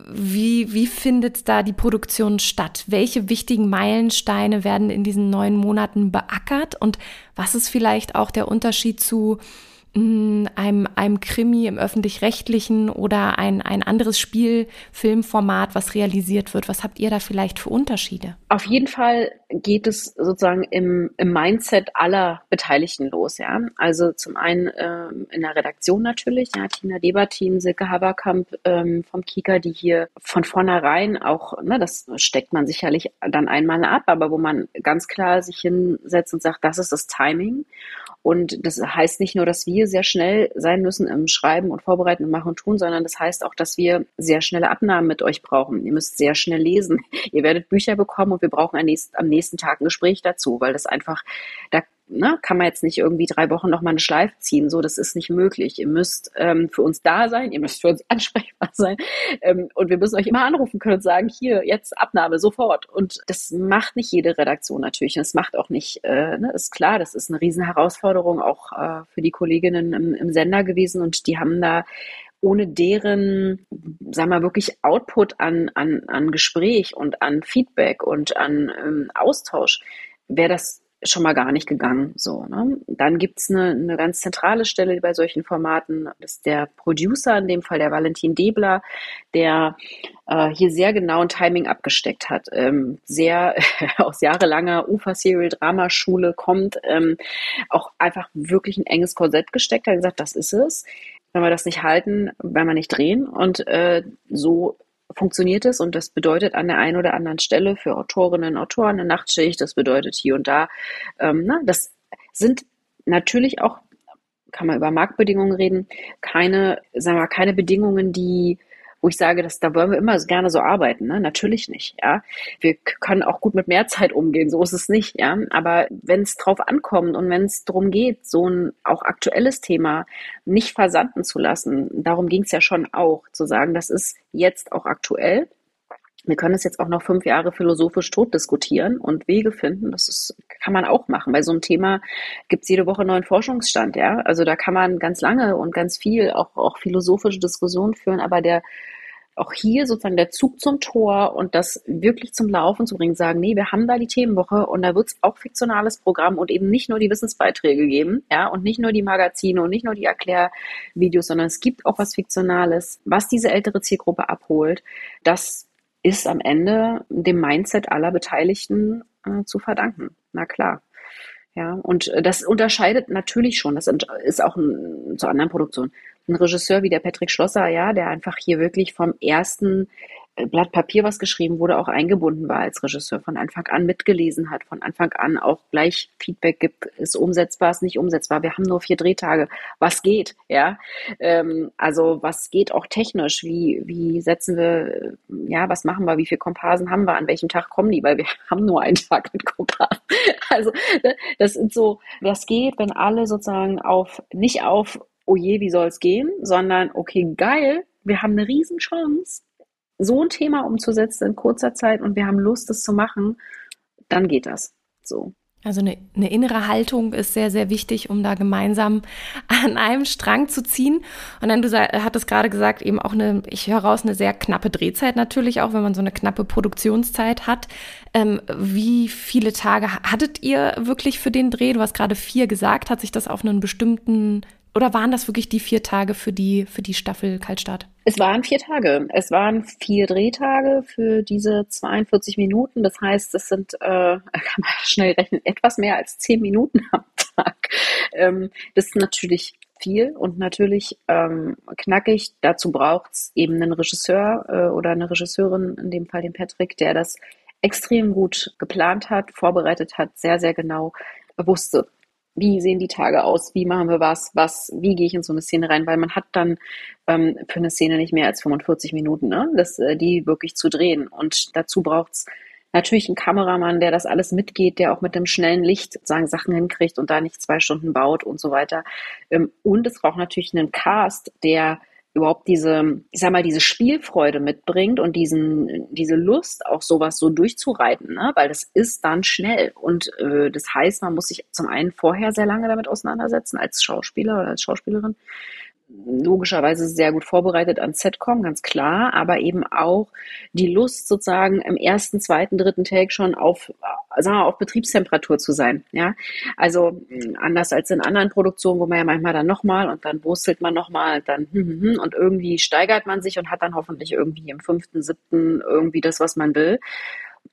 wie, wie findet da die Produktion statt? Welche wichtigen Meilensteine werden in diesen neun Monaten beackert? Und was ist vielleicht auch der Unterschied zu einem, einem Krimi im öffentlich-rechtlichen oder ein, ein anderes Spielfilmformat, was realisiert wird? Was habt ihr da vielleicht für Unterschiede? Auf jeden Fall geht es sozusagen im, im Mindset aller Beteiligten los. Ja? Also zum einen ähm, in der Redaktion natürlich, ja, Tina Debertin, Silke Haberkamp ähm, vom Kika, die hier von vornherein auch, ne, das steckt man sicherlich dann einmal ab, aber wo man ganz klar sich hinsetzt und sagt, das ist das Timing. Und das heißt nicht nur, dass wir sehr schnell sein müssen im Schreiben und Vorbereiten und Machen und Tun, sondern das heißt auch, dass wir sehr schnelle Abnahmen mit euch brauchen. Ihr müsst sehr schnell lesen. Ihr werdet Bücher bekommen und wir brauchen am nächsten Tag ein Gespräch dazu, weil das einfach, da ne, kann man jetzt nicht irgendwie drei Wochen noch mal eine Schleife ziehen. So, das ist nicht möglich. Ihr müsst ähm, für uns da sein, ihr müsst für uns ansprechbar sein. Ähm, und wir müssen euch immer anrufen können und sagen, hier, jetzt Abnahme, sofort. Und das macht nicht jede Redaktion natürlich. Das macht auch nicht, äh, ne, ist klar, das ist eine Riesenherausforderung auch äh, für die Kolleginnen im, im Sender gewesen. Und die haben da ohne deren, sagen wir wirklich Output an, an, an Gespräch und an Feedback und an ähm, Austausch, wäre das schon mal gar nicht gegangen. So, ne? Dann gibt's eine, eine ganz zentrale Stelle bei solchen Formaten. Das ist der Producer, in dem Fall der Valentin Debler, der äh, hier sehr genau ein Timing abgesteckt hat. Ähm, sehr aus jahrelanger Ufer-Serial-Drama-Schule kommt, ähm, auch einfach wirklich ein enges Korsett gesteckt hat, gesagt, das ist es. Wenn wir das nicht halten, werden wir nicht drehen. Und äh, so funktioniert es und das bedeutet an der einen oder anderen Stelle für Autorinnen und Autoren eine Nachtschicht, das bedeutet hier und da. Ähm, na, das sind natürlich auch, kann man über Marktbedingungen reden, keine, sagen wir, keine Bedingungen, die wo ich sage, dass da wollen wir immer gerne so arbeiten, ne? Natürlich nicht, ja. Wir können auch gut mit mehr Zeit umgehen, so ist es nicht, ja. Aber wenn es drauf ankommt und wenn es darum geht, so ein auch aktuelles Thema nicht versanden zu lassen, darum ging es ja schon auch, zu sagen, das ist jetzt auch aktuell. Wir können es jetzt auch noch fünf Jahre philosophisch tot diskutieren und Wege finden. Das ist, kann man auch machen. Bei so einem Thema gibt es jede Woche neuen Forschungsstand, ja. Also da kann man ganz lange und ganz viel auch, auch philosophische Diskussionen führen, aber der auch hier sozusagen der Zug zum Tor und das wirklich zum Laufen zu bringen, sagen, nee, wir haben da die Themenwoche und da wird es auch fiktionales Programm und eben nicht nur die Wissensbeiträge geben, ja, und nicht nur die Magazine und nicht nur die Erklärvideos, sondern es gibt auch was Fiktionales, was diese ältere Zielgruppe abholt. Das ist am Ende dem Mindset aller Beteiligten äh, zu verdanken. Na klar. Ja, und das unterscheidet natürlich schon. Das ist auch ein, zu anderen Produktionen ein Regisseur wie der Patrick Schlosser, ja, der einfach hier wirklich vom ersten äh, Blatt Papier, was geschrieben wurde, auch eingebunden war als Regisseur, von Anfang an mitgelesen hat, von Anfang an auch gleich Feedback gibt, ist umsetzbar, ist nicht umsetzbar. Wir haben nur vier Drehtage. Was geht? Ja, ähm, also was geht auch technisch? Wie wie setzen wir? Ja, was machen wir? Wie viele Komparsen haben wir? An welchem Tag kommen die? Weil wir haben nur einen Tag mit Komparsen. Also ne, das sind so, was geht, wenn alle sozusagen auf nicht auf oh je, wie soll es gehen, sondern okay, geil, wir haben eine Riesenchance, so ein Thema umzusetzen in kurzer Zeit und wir haben Lust, das zu machen, dann geht das. So. Also eine, eine innere Haltung ist sehr, sehr wichtig, um da gemeinsam an einem Strang zu ziehen. Und dann, du hattest gerade gesagt, eben auch eine, ich höre raus, eine sehr knappe Drehzeit natürlich, auch wenn man so eine knappe Produktionszeit hat. Ähm, wie viele Tage hattet ihr wirklich für den Dreh? Du hast gerade vier gesagt. Hat sich das auf einen bestimmten oder waren das wirklich die vier Tage für die, für die Staffel Kaltstart? Es waren vier Tage. Es waren vier Drehtage für diese 42 Minuten. Das heißt, es sind, äh, kann man schnell rechnen, etwas mehr als zehn Minuten am Tag. Ähm, das ist natürlich viel und natürlich ähm, knackig. Dazu braucht es eben einen Regisseur äh, oder eine Regisseurin, in dem Fall den Patrick, der das extrem gut geplant hat, vorbereitet hat, sehr, sehr genau wusste, wie sehen die Tage aus, wie machen wir was, was, wie gehe ich in so eine Szene rein, weil man hat dann ähm, für eine Szene nicht mehr als 45 Minuten, ne, das, äh, die wirklich zu drehen. Und dazu braucht's natürlich einen Kameramann, der das alles mitgeht, der auch mit dem schnellen Licht sozusagen Sachen hinkriegt und da nicht zwei Stunden baut und so weiter. Ähm, und es braucht natürlich einen Cast, der überhaupt diese, ich sag mal, diese Spielfreude mitbringt und diesen, diese Lust, auch sowas so durchzureiten, ne? weil das ist dann schnell. Und äh, das heißt, man muss sich zum einen vorher sehr lange damit auseinandersetzen, als Schauspieler oder als Schauspielerin logischerweise sehr gut vorbereitet ans Set kommen, ganz klar, aber eben auch die Lust sozusagen im ersten, zweiten, dritten Take schon auf, sagen wir, auf Betriebstemperatur zu sein, ja. Also anders als in anderen Produktionen, wo man ja manchmal dann nochmal und dann wurstelt man nochmal und dann hm, hm, hm, und irgendwie steigert man sich und hat dann hoffentlich irgendwie im fünften, siebten irgendwie das, was man will.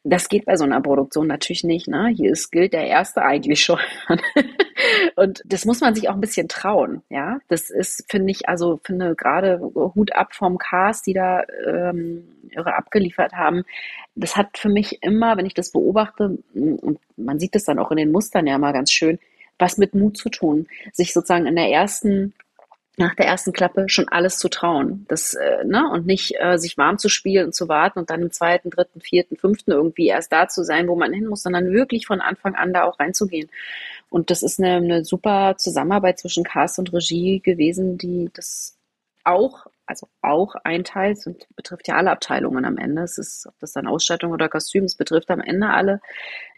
Das geht bei so einer Produktion natürlich nicht. Ne? Hier ist, gilt der erste eigentlich schon. und das muss man sich auch ein bisschen trauen. Ja, das ist, finde ich, also finde gerade Hut ab vom Cast, die da ähm, ihre abgeliefert haben. Das hat für mich immer, wenn ich das beobachte, und man sieht das dann auch in den Mustern ja mal ganz schön, was mit Mut zu tun, sich sozusagen in der ersten nach der ersten Klappe schon alles zu trauen. Das, äh, ne? Und nicht äh, sich warm zu spielen und zu warten und dann im zweiten, dritten, vierten, fünften irgendwie erst da zu sein, wo man hin muss, sondern wirklich von Anfang an da auch reinzugehen. Und das ist eine, eine super Zusammenarbeit zwischen Cast und Regie gewesen, die das auch, also auch einteilt und betrifft ja alle Abteilungen am Ende. Es ist, ob das dann Ausstattung oder Kostüm, es betrifft am Ende alle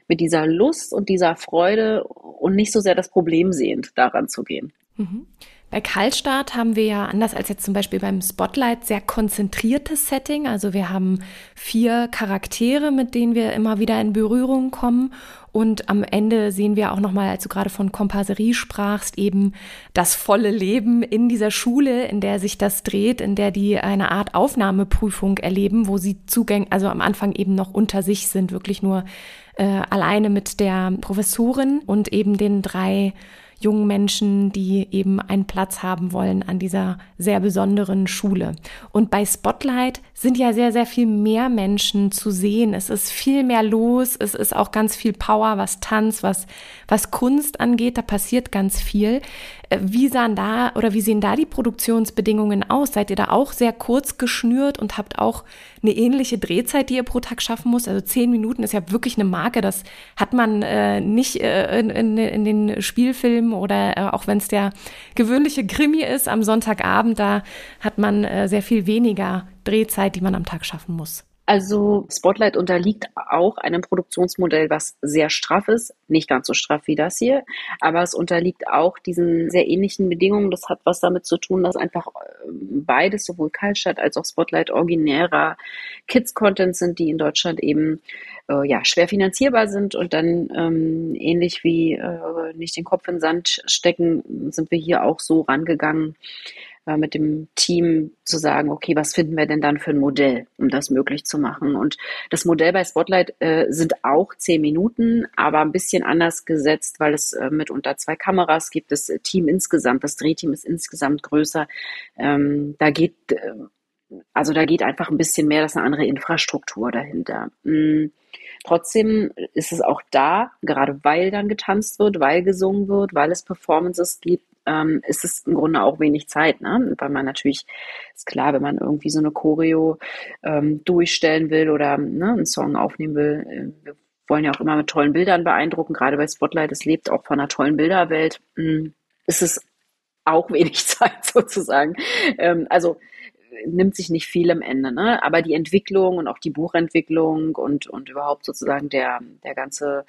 mit dieser Lust und dieser Freude und nicht so sehr das Problem sehend daran zu gehen. Mhm. Bei Kaltstart haben wir ja anders als jetzt zum Beispiel beim Spotlight sehr konzentriertes Setting. Also wir haben vier Charaktere, mit denen wir immer wieder in Berührung kommen. Und am Ende sehen wir auch nochmal, als du gerade von Komparserie sprachst, eben das volle Leben in dieser Schule, in der sich das dreht, in der die eine Art Aufnahmeprüfung erleben, wo sie Zugang, also am Anfang eben noch unter sich sind, wirklich nur äh, alleine mit der Professorin und eben den drei jungen Menschen, die eben einen Platz haben wollen an dieser sehr besonderen Schule. Und bei Spotlight sind ja sehr, sehr viel mehr Menschen zu sehen. Es ist viel mehr los. Es ist auch ganz viel Power, was Tanz, was, was Kunst angeht. Da passiert ganz viel. Äh, wie sahen da oder wie sehen da die Produktionsbedingungen aus? Seid ihr da auch sehr kurz geschnürt und habt auch eine ähnliche Drehzeit, die ihr pro Tag schaffen muss? Also zehn Minuten ist ja wirklich eine Marke. Das hat man äh, nicht äh, in, in, in, den Spielfilmen oder äh, auch wenn es der gewöhnliche Krimi ist am Sonntagabend, da hat man äh, sehr viel weniger Drehzeit, die man am Tag schaffen muss. Also Spotlight unterliegt auch einem Produktionsmodell, was sehr straff ist, nicht ganz so straff wie das hier, aber es unterliegt auch diesen sehr ähnlichen Bedingungen. Das hat was damit zu tun, dass einfach ähm, beides, sowohl Kaltstadt als auch Spotlight, originärer Kids-Content sind, die in Deutschland eben äh, ja, schwer finanzierbar sind und dann ähm, ähnlich wie äh, nicht den Kopf in den Sand stecken, sind wir hier auch so rangegangen, äh, mit dem Team zu sagen, okay, was finden wir denn dann für ein Modell, um das möglich zu machen? Und das Modell bei Spotlight äh, sind auch zehn Minuten, aber ein bisschen anders gesetzt, weil es äh, mitunter zwei Kameras gibt. Das Team insgesamt, das Drehteam ist insgesamt größer. Ähm, da geht äh, also da geht einfach ein bisschen mehr, das ist eine andere Infrastruktur dahinter. Mhm. Trotzdem ist es auch da, gerade weil dann getanzt wird, weil gesungen wird, weil es Performances gibt, ähm, ist es im Grunde auch wenig Zeit, ne? weil man natürlich, ist klar, wenn man irgendwie so eine Choreo ähm, durchstellen will oder ne, einen Song aufnehmen will, äh, wir wollen ja auch immer mit tollen Bildern beeindrucken, gerade bei Spotlight, es lebt auch von einer tollen Bilderwelt, ähm, ist es auch wenig Zeit sozusagen. Ähm, also nimmt sich nicht viel am Ende, ne? Aber die Entwicklung und auch die Buchentwicklung und, und überhaupt sozusagen der, der ganze,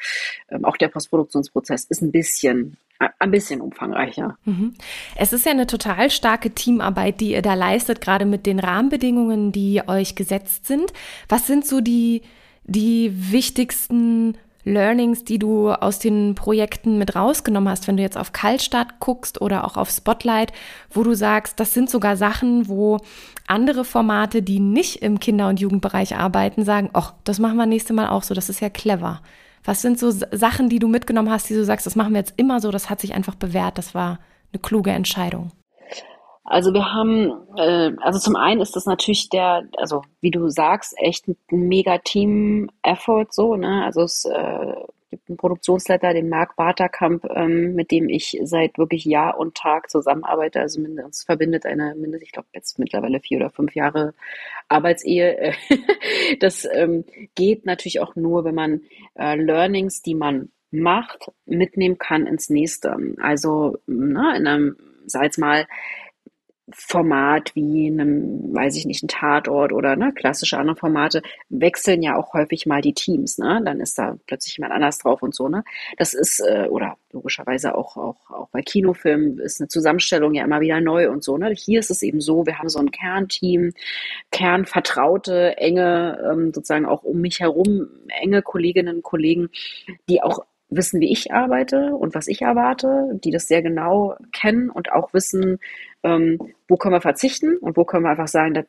ähm, auch der Postproduktionsprozess ist ein bisschen ein bisschen umfangreicher. Mhm. Es ist ja eine total starke Teamarbeit, die ihr da leistet, gerade mit den Rahmenbedingungen, die euch gesetzt sind. Was sind so die, die wichtigsten Learnings, die du aus den Projekten mit rausgenommen hast, wenn du jetzt auf Kaltstart guckst oder auch auf Spotlight, wo du sagst, das sind sogar Sachen, wo andere Formate, die nicht im Kinder- und Jugendbereich arbeiten, sagen, ach, das machen wir nächste Mal auch so, das ist ja clever. Was sind so Sachen, die du mitgenommen hast, die du sagst, das machen wir jetzt immer so, das hat sich einfach bewährt, das war eine kluge Entscheidung? Also wir haben, äh, also zum einen ist das natürlich der, also wie du sagst, echt ein mega Team-Effort so, ne? Also es äh, gibt einen Produktionsleiter, den Marc Barterkamp, ähm, mit dem ich seit wirklich Jahr und Tag zusammenarbeite. Also uns verbindet eine mindestens, ich glaube jetzt mittlerweile vier oder fünf Jahre Arbeitsehe. das ähm, geht natürlich auch nur, wenn man äh, Learnings, die man macht, mitnehmen kann ins nächste. Also na, in einem, sag jetzt mal, Format wie einem, weiß ich nicht, ein Tatort oder ne, klassische andere Formate wechseln ja auch häufig mal die Teams, ne? Dann ist da plötzlich jemand anders drauf und so, ne? Das ist, äh, oder logischerweise auch, auch, auch bei Kinofilmen ist eine Zusammenstellung ja immer wieder neu und so, ne? Hier ist es eben so, wir haben so ein Kernteam, Kernvertraute, enge, ähm, sozusagen auch um mich herum, enge Kolleginnen und Kollegen, die auch wissen, wie ich arbeite und was ich erwarte, die das sehr genau kennen und auch wissen, ähm, wo können wir verzichten und wo können wir einfach sagen, da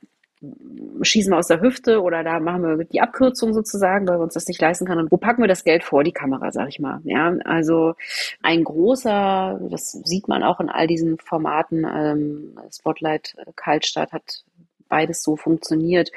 schießen wir aus der Hüfte oder da machen wir die Abkürzung sozusagen, weil wir uns das nicht leisten können. Und wo packen wir das Geld vor die Kamera, sag ich mal. Ja, also ein großer, das sieht man auch in all diesen Formaten, ähm, Spotlight äh, Kaltstadt hat beides so funktioniert.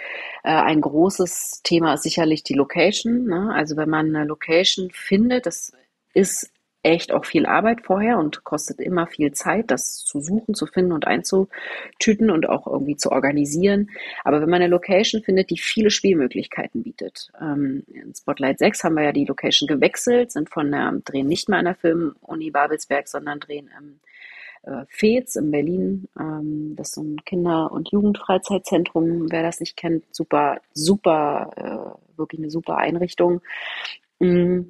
Äh, ein großes Thema ist sicherlich die Location. Ne? Also wenn man eine Location findet, das ist echt auch viel Arbeit vorher und kostet immer viel Zeit, das zu suchen, zu finden und einzutüten und auch irgendwie zu organisieren. Aber wenn man eine Location findet, die viele Spielmöglichkeiten bietet. Ähm, in Spotlight 6 haben wir ja die Location gewechselt, sind von der drehen nicht mehr an der Film-Uni Babelsberg, sondern drehen im äh, FEZ in Berlin. Ähm, das ist so ein Kinder- und Jugendfreizeitzentrum. Wer das nicht kennt, super, super, äh, wirklich eine super Einrichtung. Mm,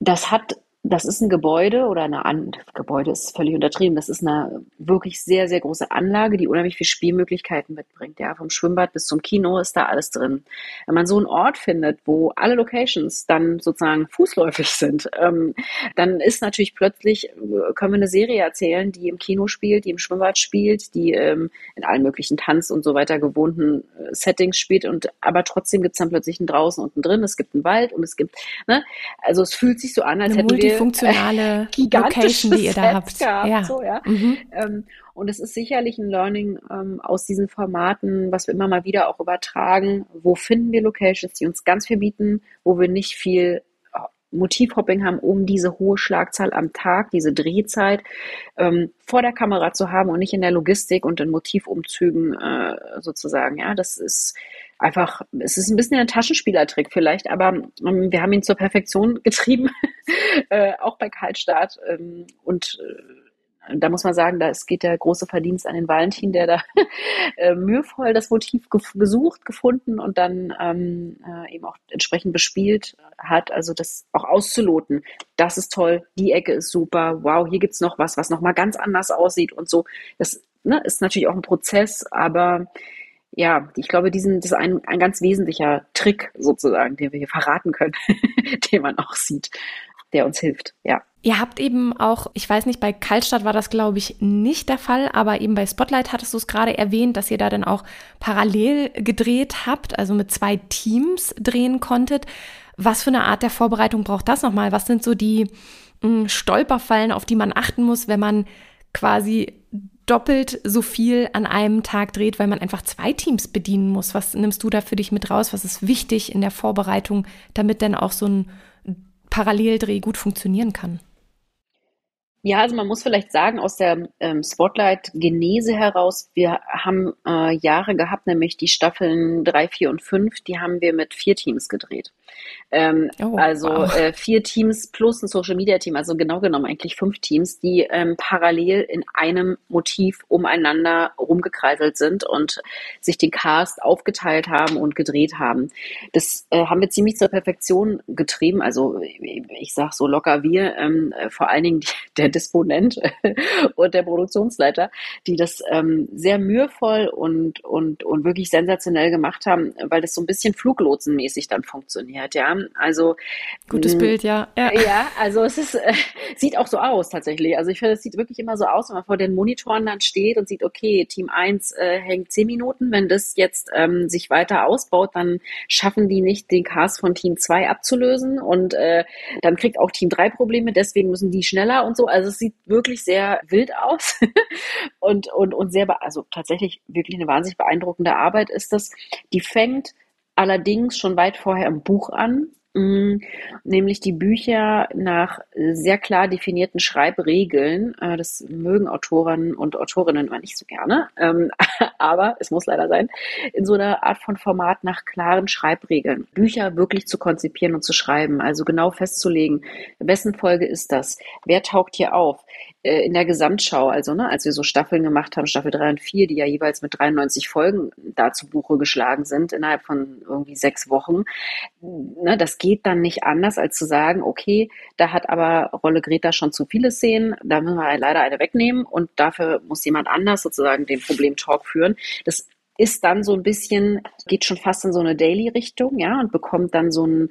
das hat das ist ein Gebäude oder eine An Gebäude ist völlig untertrieben. Das ist eine wirklich sehr, sehr große Anlage, die unheimlich viele Spielmöglichkeiten mitbringt. Ja, vom Schwimmbad bis zum Kino ist da alles drin. Wenn man so einen Ort findet, wo alle Locations dann sozusagen fußläufig sind, ähm, dann ist natürlich plötzlich, äh, können wir eine Serie erzählen, die im Kino spielt, die im Schwimmbad spielt, die ähm, in allen möglichen Tanz und so weiter gewohnten äh, Settings spielt und aber trotzdem gibt es dann plötzlich ein draußen und ein drin, es gibt einen Wald und es gibt, ne, also es fühlt sich so an, als eine hätten wir funktionale Location, die ihr da habt. Gehabt, ja. So, ja. Mhm. Ähm, und es ist sicherlich ein Learning ähm, aus diesen Formaten, was wir immer mal wieder auch übertragen. Wo finden wir Locations, die uns ganz viel bieten, wo wir nicht viel äh, Motivhopping haben, um diese hohe Schlagzahl am Tag, diese Drehzeit ähm, vor der Kamera zu haben und nicht in der Logistik und in Motivumzügen äh, sozusagen. Ja, das ist einfach, es ist ein bisschen ein Taschenspielertrick vielleicht, aber ähm, wir haben ihn zur Perfektion getrieben, äh, auch bei Kaltstart. Ähm, und äh, da muss man sagen, da es geht der große Verdienst an den Valentin, der da äh, mühevoll das Motiv ge gesucht, gefunden und dann ähm, äh, eben auch entsprechend bespielt hat. Also das auch auszuloten, das ist toll, die Ecke ist super, wow, hier gibt's noch was, was nochmal ganz anders aussieht und so. Das ne, ist natürlich auch ein Prozess, aber ja, ich glaube, diesen, das ist ein, ein ganz wesentlicher Trick sozusagen, den wir hier verraten können, den man auch sieht, der uns hilft, ja. Ihr habt eben auch, ich weiß nicht, bei Kaltstadt war das, glaube ich, nicht der Fall, aber eben bei Spotlight hattest du es gerade erwähnt, dass ihr da dann auch parallel gedreht habt, also mit zwei Teams drehen konntet. Was für eine Art der Vorbereitung braucht das nochmal? Was sind so die hm, Stolperfallen, auf die man achten muss, wenn man quasi doppelt so viel an einem Tag dreht, weil man einfach zwei Teams bedienen muss. Was nimmst du da für dich mit raus? Was ist wichtig in der Vorbereitung, damit dann auch so ein Paralleldreh gut funktionieren kann? Ja, also man muss vielleicht sagen, aus der ähm, Spotlight-Genese heraus, wir haben äh, Jahre gehabt, nämlich die Staffeln drei, vier und fünf, die haben wir mit vier Teams gedreht. Ähm, oh, also wow. äh, vier Teams plus ein Social Media Team, also genau genommen eigentlich fünf Teams, die ähm, parallel in einem Motiv umeinander rumgekreiselt sind und sich den Cast aufgeteilt haben und gedreht haben. Das äh, haben wir ziemlich zur Perfektion getrieben. Also ich sag so locker wir, ähm, vor allen Dingen der Disponent und der Produktionsleiter, die das ähm, sehr mühevoll und, und, und wirklich sensationell gemacht haben, weil das so ein bisschen fluglotsenmäßig dann funktioniert ja. Also gutes mm, Bild, ja. ja. Ja, also es ist äh, sieht auch so aus tatsächlich. Also ich finde, es sieht wirklich immer so aus, wenn man vor den Monitoren dann steht und sieht, okay, Team 1 äh, hängt zehn Minuten. Wenn das jetzt ähm, sich weiter ausbaut, dann schaffen die nicht, den Cast von Team 2 abzulösen und äh, dann kriegt auch Team 3 Probleme, deswegen müssen die schneller und so. Also es sieht wirklich sehr wild aus und, und, und sehr, also tatsächlich wirklich eine wahnsinnig beeindruckende Arbeit ist das. Die fängt allerdings schon weit vorher im Buch an, nämlich die Bücher nach sehr klar definierten Schreibregeln. Äh, das mögen Autoren und Autorinnen immer nicht so gerne, ähm, aber es muss leider sein, in so einer Art von Format nach klaren Schreibregeln. Bücher wirklich zu konzipieren und zu schreiben, also genau festzulegen, wessen Folge ist das? Wer taucht hier auf? Äh, in der Gesamtschau, also ne, als wir so Staffeln gemacht haben, Staffel 3 und 4, die ja jeweils mit 93 Folgen da zu Buche geschlagen sind, innerhalb von irgendwie sechs Wochen, ne, das geht dann nicht anders, als zu sagen, okay, da hat aber Rolle Greta schon zu viele Szenen, da müssen wir leider eine wegnehmen und dafür muss jemand anders sozusagen den Problem-Talk führen. Das ist dann so ein bisschen, geht schon fast in so eine Daily-Richtung, ja, und bekommt dann so ein,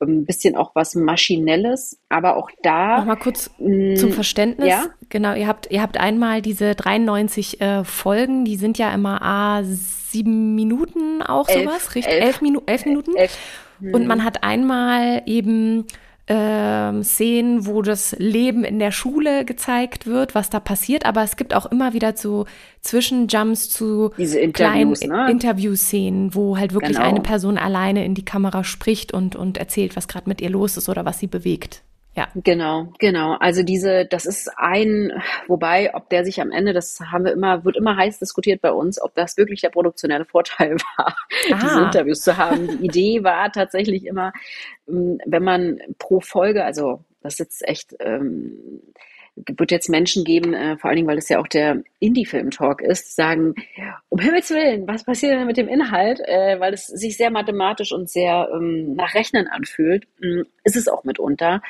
ein ähm, bisschen auch was Maschinelles. Aber auch da. Nochmal kurz mm, zum Verständnis. Ja? Genau, ihr habt, ihr habt einmal diese 93 äh, Folgen, die sind ja immer A, sieben Minuten auch elf, sowas, richtig? Elf, elf, Minu elf Minuten. Elf. Und man hat einmal eben ähm, Szenen, wo das Leben in der Schule gezeigt wird, was da passiert, aber es gibt auch immer wieder so Zwischenjumps zu kleinen ne? Interviewszenen, wo halt wirklich genau. eine Person alleine in die Kamera spricht und, und erzählt, was gerade mit ihr los ist oder was sie bewegt. Ja. Genau, genau. Also diese, das ist ein, wobei, ob der sich am Ende, das haben wir immer, wird immer heiß diskutiert bei uns, ob das wirklich der produktionelle Vorteil war, ah. diese Interviews zu haben. Die Idee war tatsächlich immer, ähm, wenn man pro Folge, also das ist jetzt echt, ähm, wird jetzt Menschen geben, äh, vor allen Dingen, weil es ja auch der Indie-Film-Talk ist, sagen, um Himmels Willen, was passiert denn mit dem Inhalt? Äh, weil es sich sehr mathematisch und sehr ähm, nach Rechnen anfühlt, ähm, ist es auch mitunter.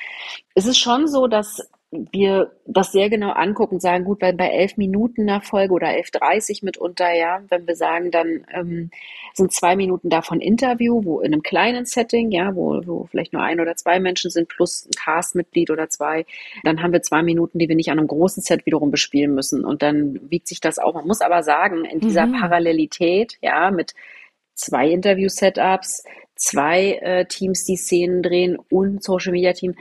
Es ist schon so, dass wir das sehr genau angucken und sagen, gut, bei, bei elf Minuten nach Folge oder elf dreißig mitunter, ja, wenn wir sagen, dann ähm, sind zwei Minuten davon Interview, wo in einem kleinen Setting, ja, wo, wo vielleicht nur ein oder zwei Menschen sind, plus ein Castmitglied oder zwei, dann haben wir zwei Minuten, die wir nicht an einem großen Set wiederum bespielen müssen. Und dann wiegt sich das auch. Man muss aber sagen, in dieser mhm. Parallelität, ja, mit zwei Interview-Setups, zwei äh, Teams, die Szenen drehen und Social Media Team,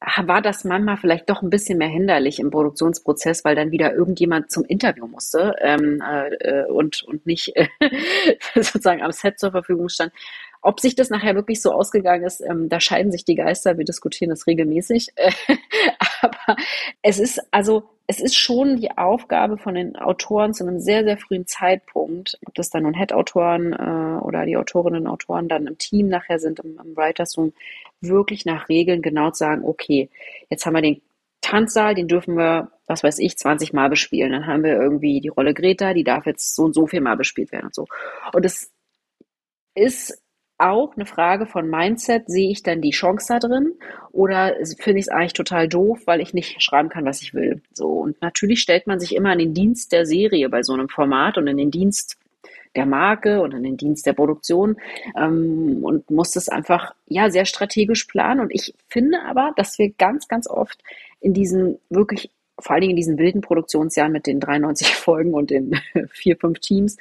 war das manchmal vielleicht doch ein bisschen mehr hinderlich im Produktionsprozess, weil dann wieder irgendjemand zum Interview musste ähm, äh, und, und nicht äh, sozusagen am Set zur Verfügung stand. Ob sich das nachher wirklich so ausgegangen ist, ähm, da scheiden sich die Geister, wir diskutieren das regelmäßig. Aber es ist also, es ist schon die Aufgabe von den Autoren zu einem sehr, sehr frühen Zeitpunkt, ob das dann nun Head-Autoren äh, oder die Autorinnen und Autoren dann im Team nachher sind, im, im Writers Room, wirklich nach Regeln genau zu sagen, okay, jetzt haben wir den Tanzsaal, den dürfen wir, was weiß ich, 20 Mal bespielen. Dann haben wir irgendwie die Rolle Greta, die darf jetzt so und so viel Mal bespielt werden und so. Und es ist auch eine Frage von Mindset, sehe ich dann die Chance da drin oder finde ich es eigentlich total doof, weil ich nicht schreiben kann, was ich will. So und natürlich stellt man sich immer an den Dienst der Serie bei so einem Format und in den Dienst der Marke und in den Dienst der Produktion ähm, und muss das einfach ja sehr strategisch planen. Und ich finde aber, dass wir ganz, ganz oft in diesen wirklich vor allen Dingen in diesen wilden Produktionsjahren mit den 93 Folgen und den vier, fünf Teams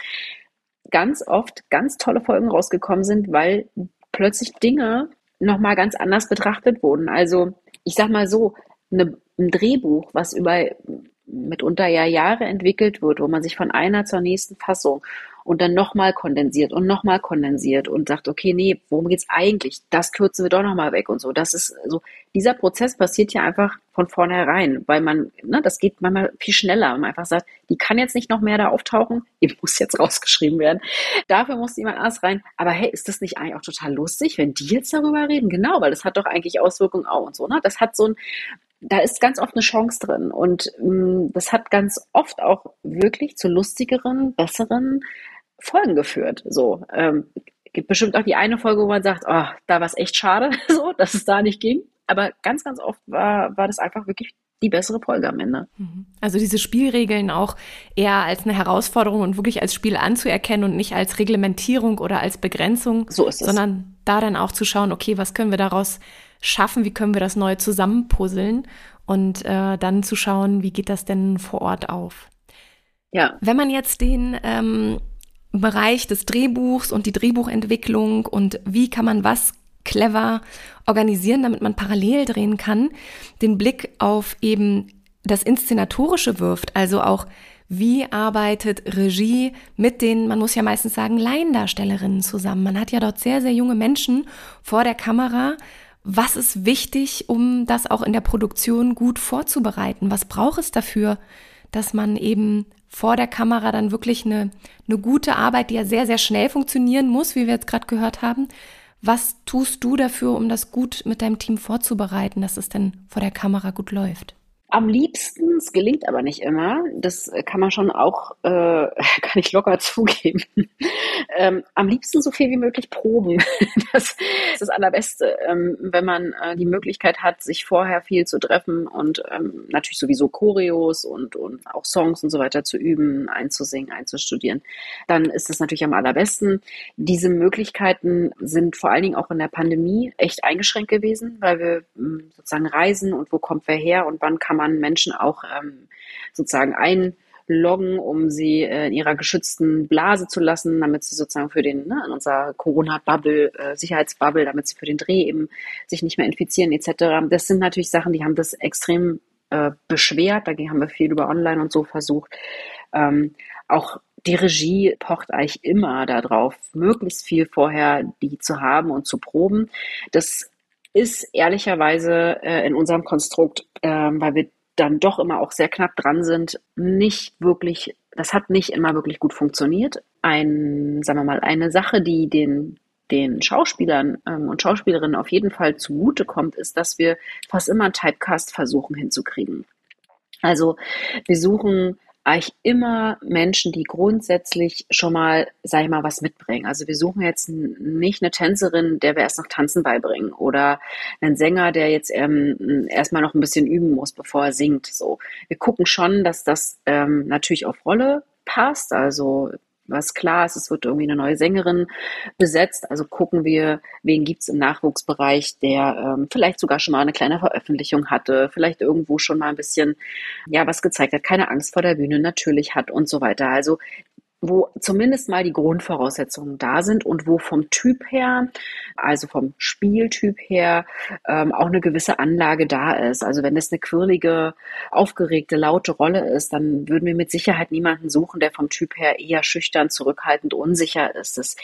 ganz oft ganz tolle Folgen rausgekommen sind, weil plötzlich Dinge nochmal ganz anders betrachtet wurden. Also ich sag mal so, eine, ein Drehbuch, was über mitunter ja Jahre entwickelt wird, wo man sich von einer zur nächsten Fassung und dann nochmal kondensiert und nochmal kondensiert und sagt, okay, nee, worum geht's eigentlich? Das kürzen wir doch nochmal weg und so. Das ist so, dieser Prozess passiert ja einfach von vornherein, weil man, ne, das geht manchmal viel schneller, wenn man einfach sagt, die kann jetzt nicht noch mehr da auftauchen, die muss jetzt rausgeschrieben werden. Dafür muss jemand anders rein. Aber hey, ist das nicht eigentlich auch total lustig, wenn die jetzt darüber reden? Genau, weil das hat doch eigentlich Auswirkungen auch und so, ne? Das hat so ein, da ist ganz oft eine Chance drin. Und mh, mm, das hat ganz oft auch wirklich zu lustigeren, besseren Folgen geführt. So, ähm, gibt bestimmt auch die eine Folge, wo man sagt, oh, da war es echt schade, so, dass es da nicht ging. Aber ganz, ganz oft war, war das einfach wirklich die bessere Folge am Ende. Mhm. Also diese Spielregeln auch eher als eine Herausforderung und wirklich als Spiel anzuerkennen und nicht als Reglementierung oder als Begrenzung, so sondern da dann auch zu schauen, okay, was können wir daraus schaffen, wie können wir das neu zusammenpuzzeln und äh, dann zu schauen, wie geht das denn vor Ort auf. Ja. Wenn man jetzt den ähm, Bereich des Drehbuchs und die Drehbuchentwicklung und wie kann man was clever organisieren, damit man parallel drehen kann, den Blick auf eben das Inszenatorische wirft, also auch wie arbeitet Regie mit den, man muss ja meistens sagen, Laiendarstellerinnen zusammen. Man hat ja dort sehr, sehr junge Menschen vor der Kamera. Was ist wichtig, um das auch in der Produktion gut vorzubereiten? Was braucht es dafür, dass man eben vor der Kamera dann wirklich eine, eine gute Arbeit, die ja sehr, sehr schnell funktionieren muss, wie wir jetzt gerade gehört haben. Was tust du dafür, um das gut mit deinem Team vorzubereiten, dass es denn vor der Kamera gut läuft? Am liebsten, es gelingt aber nicht immer, das kann man schon auch, äh, kann ich locker zugeben, ähm, am liebsten so viel wie möglich proben. das ist das Allerbeste, ähm, wenn man äh, die Möglichkeit hat, sich vorher viel zu treffen und ähm, natürlich sowieso Choreos und, und auch Songs und so weiter zu üben, einzusingen, einzustudieren, dann ist das natürlich am allerbesten. Diese Möglichkeiten sind vor allen Dingen auch in der Pandemie echt eingeschränkt gewesen, weil wir ähm, sozusagen reisen und wo kommt wer her und wann kann man man Menschen auch ähm, sozusagen einloggen, um sie äh, in ihrer geschützten Blase zu lassen, damit sie sozusagen für den, ne, in unserer Corona-Bubble, äh, Sicherheitsbubble, damit sie für den Dreh eben sich nicht mehr infizieren etc. Das sind natürlich Sachen, die haben das extrem äh, beschwert. Dagegen haben wir viel über Online und so versucht. Ähm, auch die Regie pocht eigentlich immer darauf, möglichst viel vorher die zu haben und zu proben. Das ist ehrlicherweise äh, in unserem Konstrukt, äh, weil wir dann doch immer auch sehr knapp dran sind, nicht wirklich, das hat nicht immer wirklich gut funktioniert. Ein, sagen wir mal, eine Sache, die den den Schauspielern ähm, und Schauspielerinnen auf jeden Fall zugute kommt, ist, dass wir fast immer einen Typecast versuchen hinzukriegen. Also wir suchen eigentlich immer Menschen, die grundsätzlich schon mal, sag ich mal, was mitbringen. Also wir suchen jetzt nicht eine Tänzerin, der wir erst noch Tanzen beibringen oder einen Sänger, der jetzt ähm, erstmal noch ein bisschen üben muss, bevor er singt. So, wir gucken schon, dass das ähm, natürlich auf Rolle passt. Also was klar ist, es wird irgendwie eine neue Sängerin besetzt. Also gucken wir, wen gibt's im Nachwuchsbereich, der ähm, vielleicht sogar schon mal eine kleine Veröffentlichung hatte, vielleicht irgendwo schon mal ein bisschen, ja, was gezeigt hat, keine Angst vor der Bühne natürlich hat und so weiter. Also wo zumindest mal die Grundvoraussetzungen da sind und wo vom Typ her, also vom Spieltyp her, ähm, auch eine gewisse Anlage da ist. Also wenn es eine quirlige, aufgeregte, laute Rolle ist, dann würden wir mit Sicherheit niemanden suchen, der vom Typ her eher schüchtern, zurückhaltend, unsicher ist. Das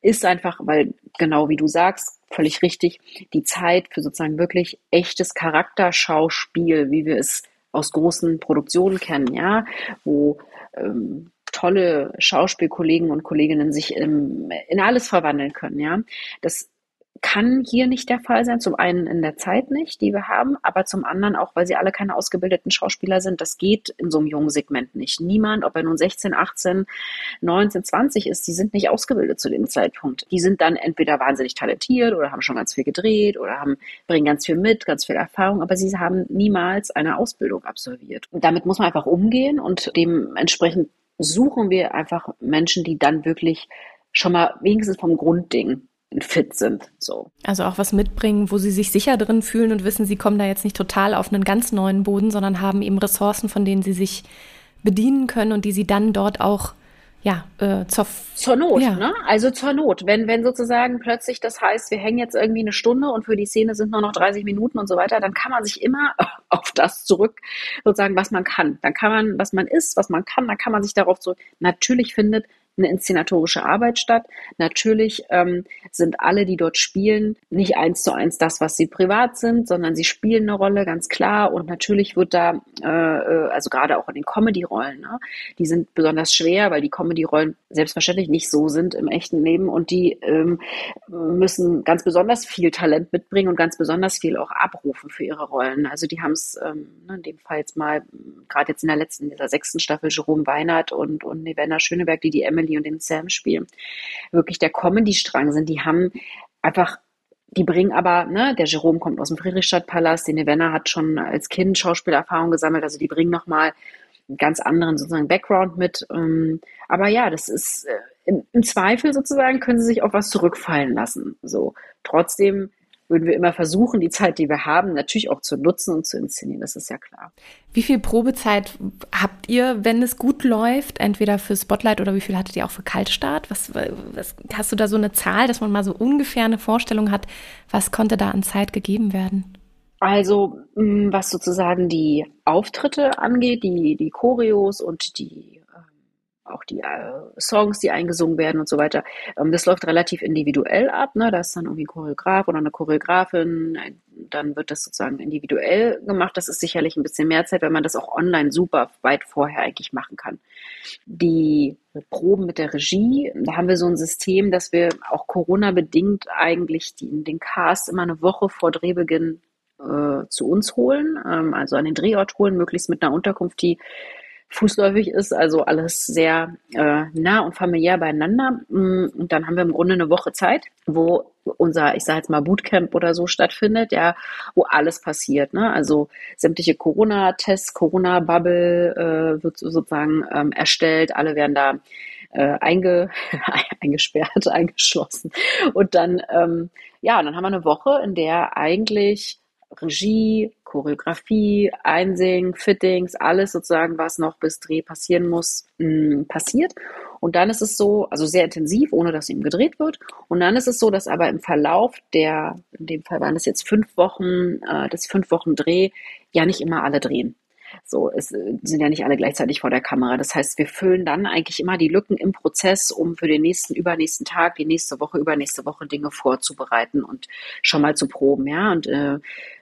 ist einfach, weil genau wie du sagst, völlig richtig, die Zeit für sozusagen wirklich echtes Charakterschauspiel, wie wir es aus großen Produktionen kennen, ja, wo ähm, tolle Schauspielkollegen und Kolleginnen sich in, in alles verwandeln können, ja. Das kann hier nicht der Fall sein. Zum einen in der Zeit nicht, die wir haben, aber zum anderen auch, weil sie alle keine ausgebildeten Schauspieler sind. Das geht in so einem jungen Segment nicht. Niemand, ob er nun 16, 18, 19, 20 ist, die sind nicht ausgebildet zu dem Zeitpunkt. Die sind dann entweder wahnsinnig talentiert oder haben schon ganz viel gedreht oder haben, bringen ganz viel mit, ganz viel Erfahrung, aber sie haben niemals eine Ausbildung absolviert. Und damit muss man einfach umgehen und dementsprechend suchen wir einfach Menschen, die dann wirklich schon mal wenigstens vom Grundding fit sind. So. Also auch was mitbringen, wo sie sich sicher drin fühlen und wissen, sie kommen da jetzt nicht total auf einen ganz neuen Boden, sondern haben eben Ressourcen, von denen sie sich bedienen können und die sie dann dort auch ja, äh, zur, zur Not, ja. ne? Also zur Not. Wenn, wenn sozusagen plötzlich das heißt, wir hängen jetzt irgendwie eine Stunde und für die Szene sind nur noch 30 Minuten und so weiter, dann kann man sich immer auf das zurück, sozusagen, was man kann. Dann kann man, was man ist, was man kann, dann kann man sich darauf zurück. Natürlich findet eine inszenatorische Arbeit statt. Natürlich ähm, sind alle, die dort spielen, nicht eins zu eins das, was sie privat sind, sondern sie spielen eine Rolle, ganz klar. Und natürlich wird da, äh, äh also gerade auch in den Comedy-Rollen, ne, die sind besonders schwer, weil die Comedy-Rollen selbstverständlich nicht so sind im echten Leben und die ähm, müssen ganz besonders viel Talent mitbringen und ganz besonders viel auch abrufen für ihre Rollen. Also die haben es ähm, ne, in dem Fall jetzt mal, gerade jetzt in der letzten, dieser sechsten Staffel, Jerome Weinert und, und Nevena Schöneberg, die die Emily Emily und den Sam spielen, wirklich der Comedy-Strang sind. Die haben einfach die bringen aber, ne, der Jerome kommt aus dem Friedrichstadtpalast, den Nevena hat schon als Kind Schauspielerfahrung gesammelt, also die bringen nochmal einen ganz anderen sozusagen Background mit. Ähm, aber ja, das ist äh, im, Zweifel sozusagen können sie sich auf was zurückfallen lassen. So trotzdem würden wir immer versuchen, die Zeit, die wir haben, natürlich auch zu nutzen und zu inszenieren. Das ist ja klar. Wie viel Probezeit habt ihr, wenn es gut läuft, entweder für Spotlight oder wie viel hattet ihr auch für Kaltstart? Was, was hast du da so eine Zahl, dass man mal so ungefähr eine Vorstellung hat, was konnte da an Zeit gegeben werden? Also, mm, was sozusagen die Auftritte angeht, die, die Choreos und die auch die äh, Songs, die eingesungen werden und so weiter. Ähm, das läuft relativ individuell ab. Ne? Da ist dann irgendwie ein Choreograf oder eine Choreografin. Dann wird das sozusagen individuell gemacht. Das ist sicherlich ein bisschen mehr Zeit, wenn man das auch online super weit vorher eigentlich machen kann. Die Proben mit der Regie, da haben wir so ein System, dass wir auch Corona-bedingt eigentlich die, den Cast immer eine Woche vor Drehbeginn äh, zu uns holen, ähm, also an den Drehort holen, möglichst mit einer Unterkunft, die fußläufig ist, also alles sehr äh, nah und familiär beieinander. Mm, und dann haben wir im Grunde eine Woche Zeit, wo unser, ich sage jetzt mal Bootcamp oder so stattfindet, ja, wo alles passiert. Ne? Also sämtliche Corona-Tests, Corona-Bubble äh, wird sozusagen ähm, erstellt, alle werden da äh, einge, eingesperrt, eingeschlossen. Und dann, ähm, ja, dann haben wir eine Woche, in der eigentlich Regie, Choreografie, Einsingen, Fittings, alles sozusagen, was noch bis Dreh passieren muss, mm, passiert. Und dann ist es so, also sehr intensiv, ohne dass ihm gedreht wird. Und dann ist es so, dass aber im Verlauf der, in dem Fall waren es jetzt fünf Wochen, äh, das fünf Wochen Dreh, ja nicht immer alle drehen. So, es äh, sind ja nicht alle gleichzeitig vor der Kamera. Das heißt, wir füllen dann eigentlich immer die Lücken im Prozess, um für den nächsten, übernächsten Tag, die nächste Woche, übernächste Woche Dinge vorzubereiten und schon mal zu proben, ja. Und äh,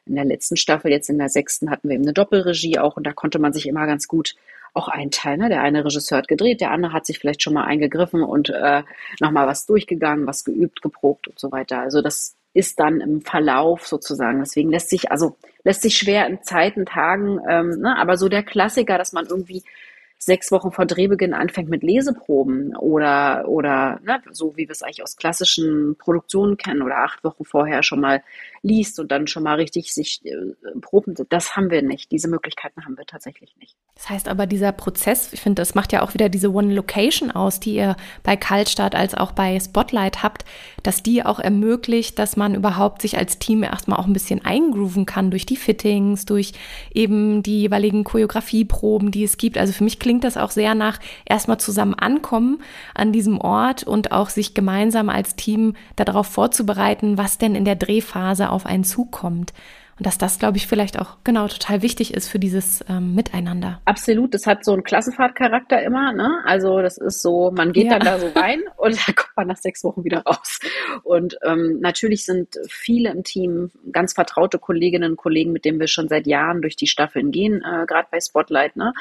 in der letzten Staffel, jetzt in der sechsten, hatten wir eben eine Doppelregie auch und da konnte man sich immer ganz gut auch einteilen. Ne? Der eine Regisseur hat gedreht, der andere hat sich vielleicht schon mal eingegriffen und äh, nochmal was durchgegangen, was geübt, geprobt und so weiter. Also das ist dann im Verlauf sozusagen. Deswegen lässt sich, also lässt sich schwer in Zeiten, Tagen, ähm, ne, aber so der Klassiker, dass man irgendwie sechs Wochen vor Drehbeginn anfängt mit Leseproben oder, oder ne, so wie wir es eigentlich aus klassischen Produktionen kennen oder acht Wochen vorher schon mal liest und dann schon mal richtig sich äh, proben, das haben wir nicht. Diese Möglichkeiten haben wir tatsächlich nicht. Das heißt aber, dieser Prozess, ich finde, das macht ja auch wieder diese One Location aus, die ihr bei Kaltstart als auch bei Spotlight habt, dass die auch ermöglicht, dass man überhaupt sich als Team erstmal auch ein bisschen eingrooven kann durch die Fittings, durch eben die jeweiligen Choreografieproben, die es gibt. Also für mich klingt das auch sehr nach erstmal zusammen ankommen an diesem Ort und auch sich gemeinsam als Team darauf vorzubereiten, was denn in der Drehphase auf einen zukommt. Und dass das, glaube ich, vielleicht auch genau total wichtig ist für dieses ähm, Miteinander. Absolut, das hat so einen Klassenfahrtcharakter immer. Ne? Also das ist so, man geht ja. dann da so rein und dann kommt man nach sechs Wochen wieder raus. Und ähm, natürlich sind viele im Team ganz vertraute Kolleginnen und Kollegen, mit denen wir schon seit Jahren durch die Staffeln gehen, äh, gerade bei Spotlight. Ne?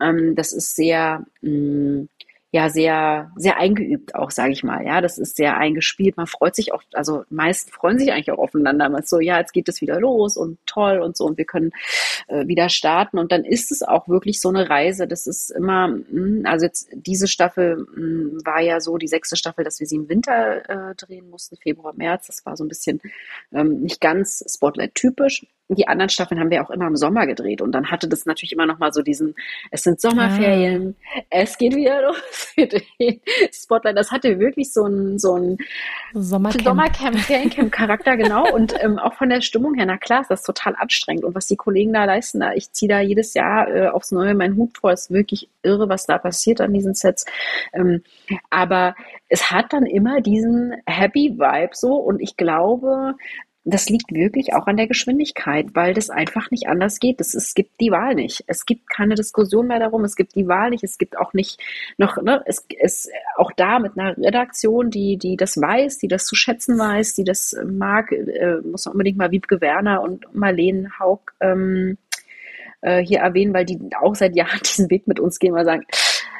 Ähm, das ist sehr mh, mm, ja sehr sehr eingeübt auch sage ich mal. Ja das ist sehr eingespielt. Man freut sich auch also meisten freuen sich eigentlich auch aufeinander. Man ist so ja jetzt geht es wieder los und toll und so und wir können äh, wieder starten. Und dann ist es auch wirklich so eine Reise. Das ist immer hm, also jetzt diese Staffel mh, hm, war ja so die sechste Staffel dass wir sie im Winter äh, drehen mussten Februar März. Das war so ein bisschen ähm, nicht ganz Spotlight typisch die anderen Staffeln haben wir auch immer im Sommer gedreht und dann hatte das natürlich immer noch mal so diesen, es sind Sommerferien, ah. es geht wieder los mit den Spotlight. Das hatte wirklich so ein, so ein Sommercamp, Sommercamp Feriencamp Charakter, genau. und ähm, auch von der Stimmung her, na klar, ist das total anstrengend und was die Kollegen da leisten, da, ich ziehe da jedes Jahr äh, aufs Neue meinen Hut vor, ist wirklich irre, was da passiert an diesen Sets. Ähm, aber es hat dann immer diesen Happy Vibe so und ich glaube, das liegt wirklich auch an der Geschwindigkeit, weil das einfach nicht anders geht. Es, es gibt die Wahl nicht. Es gibt keine Diskussion mehr darum. Es gibt die Wahl nicht. Es gibt auch nicht noch, ne, es ist auch da mit einer Redaktion, die, die das weiß, die das zu schätzen weiß, die das mag, äh, muss man unbedingt mal Wiebke Werner und Marlene Haug ähm, äh, hier erwähnen, weil die auch seit Jahren diesen Weg mit uns gehen, mal sagen,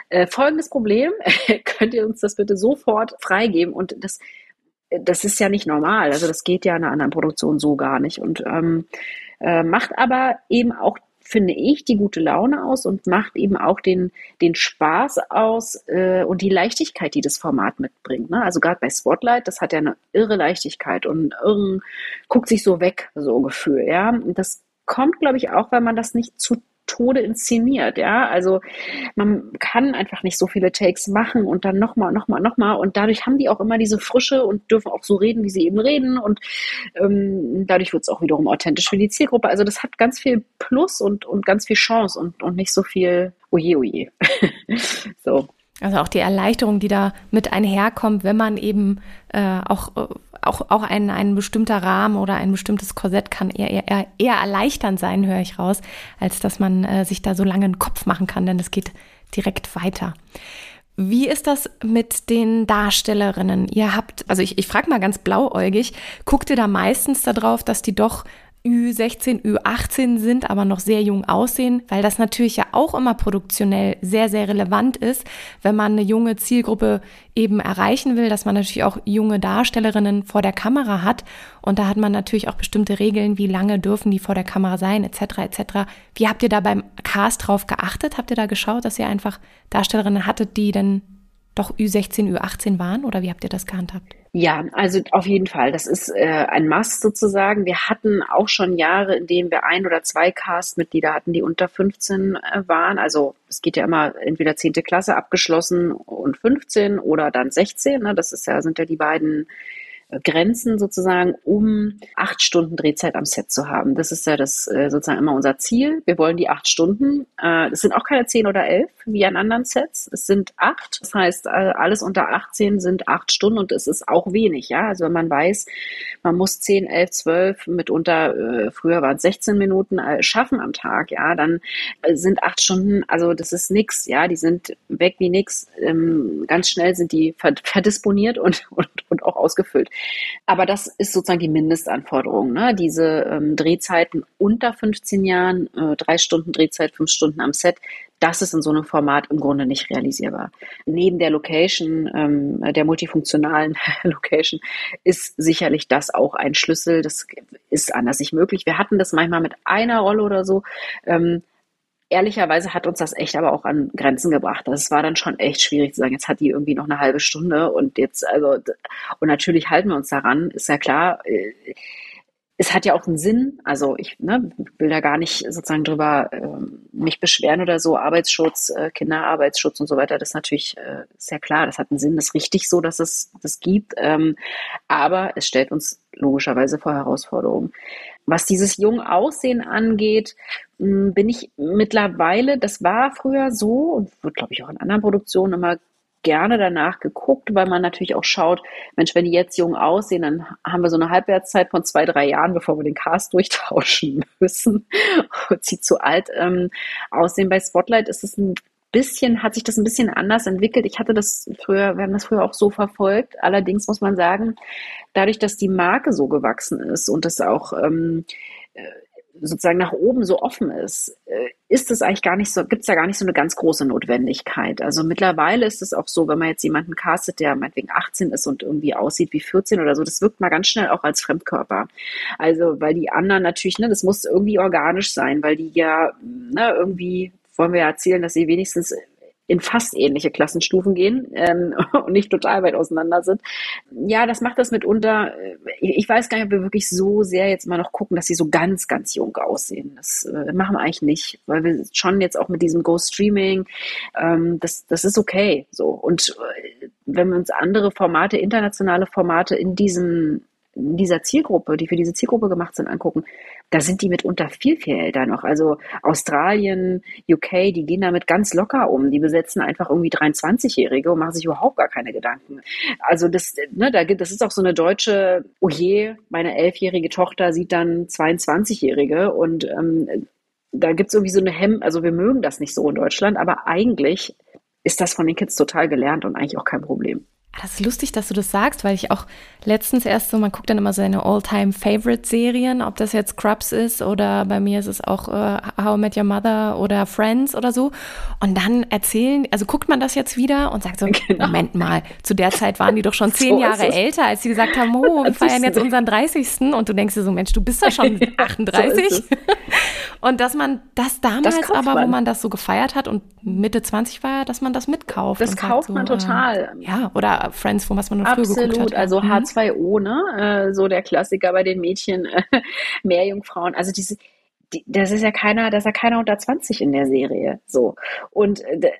äh, folgendes Problem, könnt ihr uns das bitte sofort freigeben? Und das das ist ja nicht normal. Also das geht ja in einer anderen Produktion so gar nicht. Und ähm, äh, macht aber eben auch, finde ich, die gute Laune aus und macht eben auch den, den Spaß aus äh, und die Leichtigkeit, die das Format mitbringt. Ne? Also gerade bei Spotlight, das hat ja eine irre Leichtigkeit und irren, guckt sich so weg, so Gefühl. Ja, das kommt, glaube ich, auch, weil man das nicht zu Tode inszeniert, ja. Also man kann einfach nicht so viele Takes machen und dann nochmal, nochmal, nochmal. Und dadurch haben die auch immer diese Frische und dürfen auch so reden, wie sie eben reden. Und ähm, dadurch wird es auch wiederum authentisch für die Zielgruppe. Also das hat ganz viel Plus und, und ganz viel Chance und, und nicht so viel oje, oje. so. Also auch die Erleichterung, die da mit einherkommt, wenn man eben äh, auch, auch, auch ein, ein bestimmter Rahmen oder ein bestimmtes Korsett kann eher, eher, eher erleichternd sein, höre ich raus, als dass man äh, sich da so lange einen Kopf machen kann, denn es geht direkt weiter. Wie ist das mit den Darstellerinnen? Ihr habt, also ich, ich frage mal ganz blauäugig, guckt ihr da meistens darauf, dass die doch Ü16, Ü18 sind, aber noch sehr jung aussehen, weil das natürlich ja auch immer produktionell sehr, sehr relevant ist, wenn man eine junge Zielgruppe eben erreichen will, dass man natürlich auch junge Darstellerinnen vor der Kamera hat. Und da hat man natürlich auch bestimmte Regeln, wie lange dürfen die vor der Kamera sein, etc. etc. Wie habt ihr da beim Cast drauf geachtet? Habt ihr da geschaut, dass ihr einfach Darstellerinnen hattet, die dann doch Ü16, Ü18 waren? Oder wie habt ihr das gehandhabt? Ja, also auf jeden Fall. Das ist äh, ein Must sozusagen. Wir hatten auch schon Jahre, in denen wir ein oder zwei Cast-Mitglieder hatten, die unter 15 äh, waren. Also es geht ja immer entweder 10. Klasse abgeschlossen und 15 oder dann 16. Ne? Das ist ja, sind ja die beiden Grenzen sozusagen, um acht Stunden Drehzeit am Set zu haben. Das ist ja das äh, sozusagen immer unser Ziel. Wir wollen die acht Stunden. Äh, es sind auch keine zehn oder elf wie an anderen Sets. Es sind acht. Das heißt, äh, alles unter 18 sind acht Stunden und es ist auch wenig. Ja, also wenn man weiß, man muss zehn, elf, zwölf, mitunter früher waren es 16 Minuten schaffen am Tag. Ja, dann sind acht Stunden. Also das ist nix. Ja, die sind weg wie nix. Ähm, ganz schnell sind die verdisponiert und, und, und auch ausgefüllt. Aber das ist sozusagen die Mindestanforderung. Ne? Diese ähm, Drehzeiten unter 15 Jahren, äh, drei Stunden Drehzeit, fünf Stunden am Set, das ist in so einem Format im Grunde nicht realisierbar. Neben der Location, ähm, der multifunktionalen Location, ist sicherlich das auch ein Schlüssel. Das ist anders nicht möglich. Wir hatten das manchmal mit einer Rolle oder so. Ähm, ehrlicherweise hat uns das echt aber auch an Grenzen gebracht. Das also war dann schon echt schwierig zu sagen, jetzt hat die irgendwie noch eine halbe Stunde und jetzt, also, und natürlich halten wir uns daran, ist ja klar. Äh, es hat ja auch einen Sinn. Also ich ne, will da gar nicht sozusagen drüber äh, mich beschweren oder so. Arbeitsschutz, äh, Kinderarbeitsschutz und so weiter, das ist natürlich äh, sehr klar. Das hat einen Sinn. Das ist richtig so, dass es das gibt. Ähm, aber es stellt uns logischerweise vor Herausforderungen. Was dieses jung Aussehen angeht, bin ich mittlerweile, das war früher so und wird, glaube ich, auch in anderen Produktionen immer gerne danach geguckt, weil man natürlich auch schaut, Mensch, wenn die jetzt jung aussehen, dann haben wir so eine Halbwertszeit von zwei, drei Jahren, bevor wir den Cast durchtauschen müssen sie zu alt ähm, aussehen. Bei Spotlight ist es ein bisschen, hat sich das ein bisschen anders entwickelt. Ich hatte das früher, wir haben das früher auch so verfolgt. Allerdings muss man sagen, dadurch, dass die Marke so gewachsen ist und das auch ähm, äh, sozusagen nach oben so offen ist, äh, ist es eigentlich gar nicht so, gibt es da gar nicht so eine ganz große Notwendigkeit. Also mittlerweile ist es auch so, wenn man jetzt jemanden castet, der meinetwegen 18 ist und irgendwie aussieht wie 14 oder so, das wirkt mal ganz schnell auch als Fremdkörper. Also, weil die anderen natürlich, ne, das muss irgendwie organisch sein, weil die ja, ne, irgendwie wollen wir ja erzählen, dass sie wenigstens in fast ähnliche Klassenstufen gehen ähm, und nicht total weit auseinander sind. Ja, das macht das mitunter. Äh, ich weiß gar nicht, ob wir wirklich so sehr jetzt mal noch gucken, dass sie so ganz, ganz jung aussehen. Das äh, machen wir eigentlich nicht, weil wir schon jetzt auch mit diesem Ghost Streaming, ähm, das, das ist okay. So und äh, wenn wir uns andere Formate, internationale Formate in diesem dieser Zielgruppe, die für diese Zielgruppe gemacht sind, angucken, da sind die mitunter viel, viel älter noch. Also Australien, UK, die gehen damit ganz locker um. Die besetzen einfach irgendwie 23-Jährige und machen sich überhaupt gar keine Gedanken. Also das, ne, da gibt, das ist auch so eine deutsche, oh je, meine elfjährige Tochter sieht dann 22-Jährige und ähm, da gibt es irgendwie so eine Hemm, also wir mögen das nicht so in Deutschland, aber eigentlich ist das von den Kids total gelernt und eigentlich auch kein Problem. Das ist lustig, dass du das sagst, weil ich auch letztens erst so, man guckt dann immer seine All-Time-Favorite-Serien, ob das jetzt Scrubs ist oder bei mir ist es auch äh, How I Met Your Mother oder Friends oder so. Und dann erzählen, also guckt man das jetzt wieder und sagt so, genau. Moment mal, zu der Zeit waren die doch schon zehn so Jahre älter, als sie gesagt haben, oh, wir feiern jetzt unseren 30. Und du denkst dir so, Mensch, du bist ja schon 38. so und dass man das damals das aber, man. wo man das so gefeiert hat und Mitte 20 war, dass man das mitkauft. Das kauft so, man total. Äh, ja, oder Friends, wo was man noch früher Absolut, geguckt hat. also mhm. H2O, ne? Äh, so der Klassiker bei den Mädchen, äh, Meerjungfrauen. Also diese, die, das ist ja keiner, das ist ja keiner unter 20 in der Serie. So. Und äh,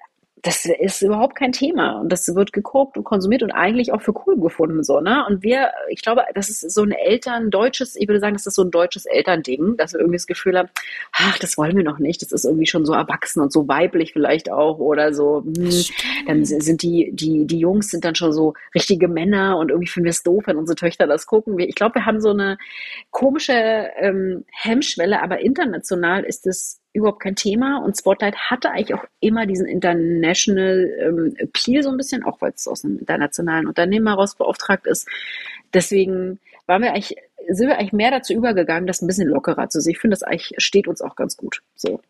das ist überhaupt kein Thema. Und das wird geguckt und konsumiert und eigentlich auch für cool gefunden so ne? Und wir ich glaube das ist so ein Eltern deutsches ich würde sagen das ist so ein deutsches Elternding dass wir irgendwie das Gefühl haben ach das wollen wir noch nicht das ist irgendwie schon so erwachsen und so weiblich vielleicht auch oder so. Hm, dann sind die die die Jungs sind dann schon so richtige Männer und irgendwie finden wir es doof wenn unsere Töchter das gucken. Ich glaube wir haben so eine komische ähm, Hemmschwelle aber international ist es überhaupt kein Thema. Und Spotlight hatte eigentlich auch immer diesen International ähm, Appeal so ein bisschen, auch weil es aus einem internationalen Unternehmen heraus beauftragt ist. Deswegen waren wir eigentlich, sind wir eigentlich mehr dazu übergegangen, das ein bisschen lockerer zu sehen. Ich finde, das eigentlich steht uns auch ganz gut. So.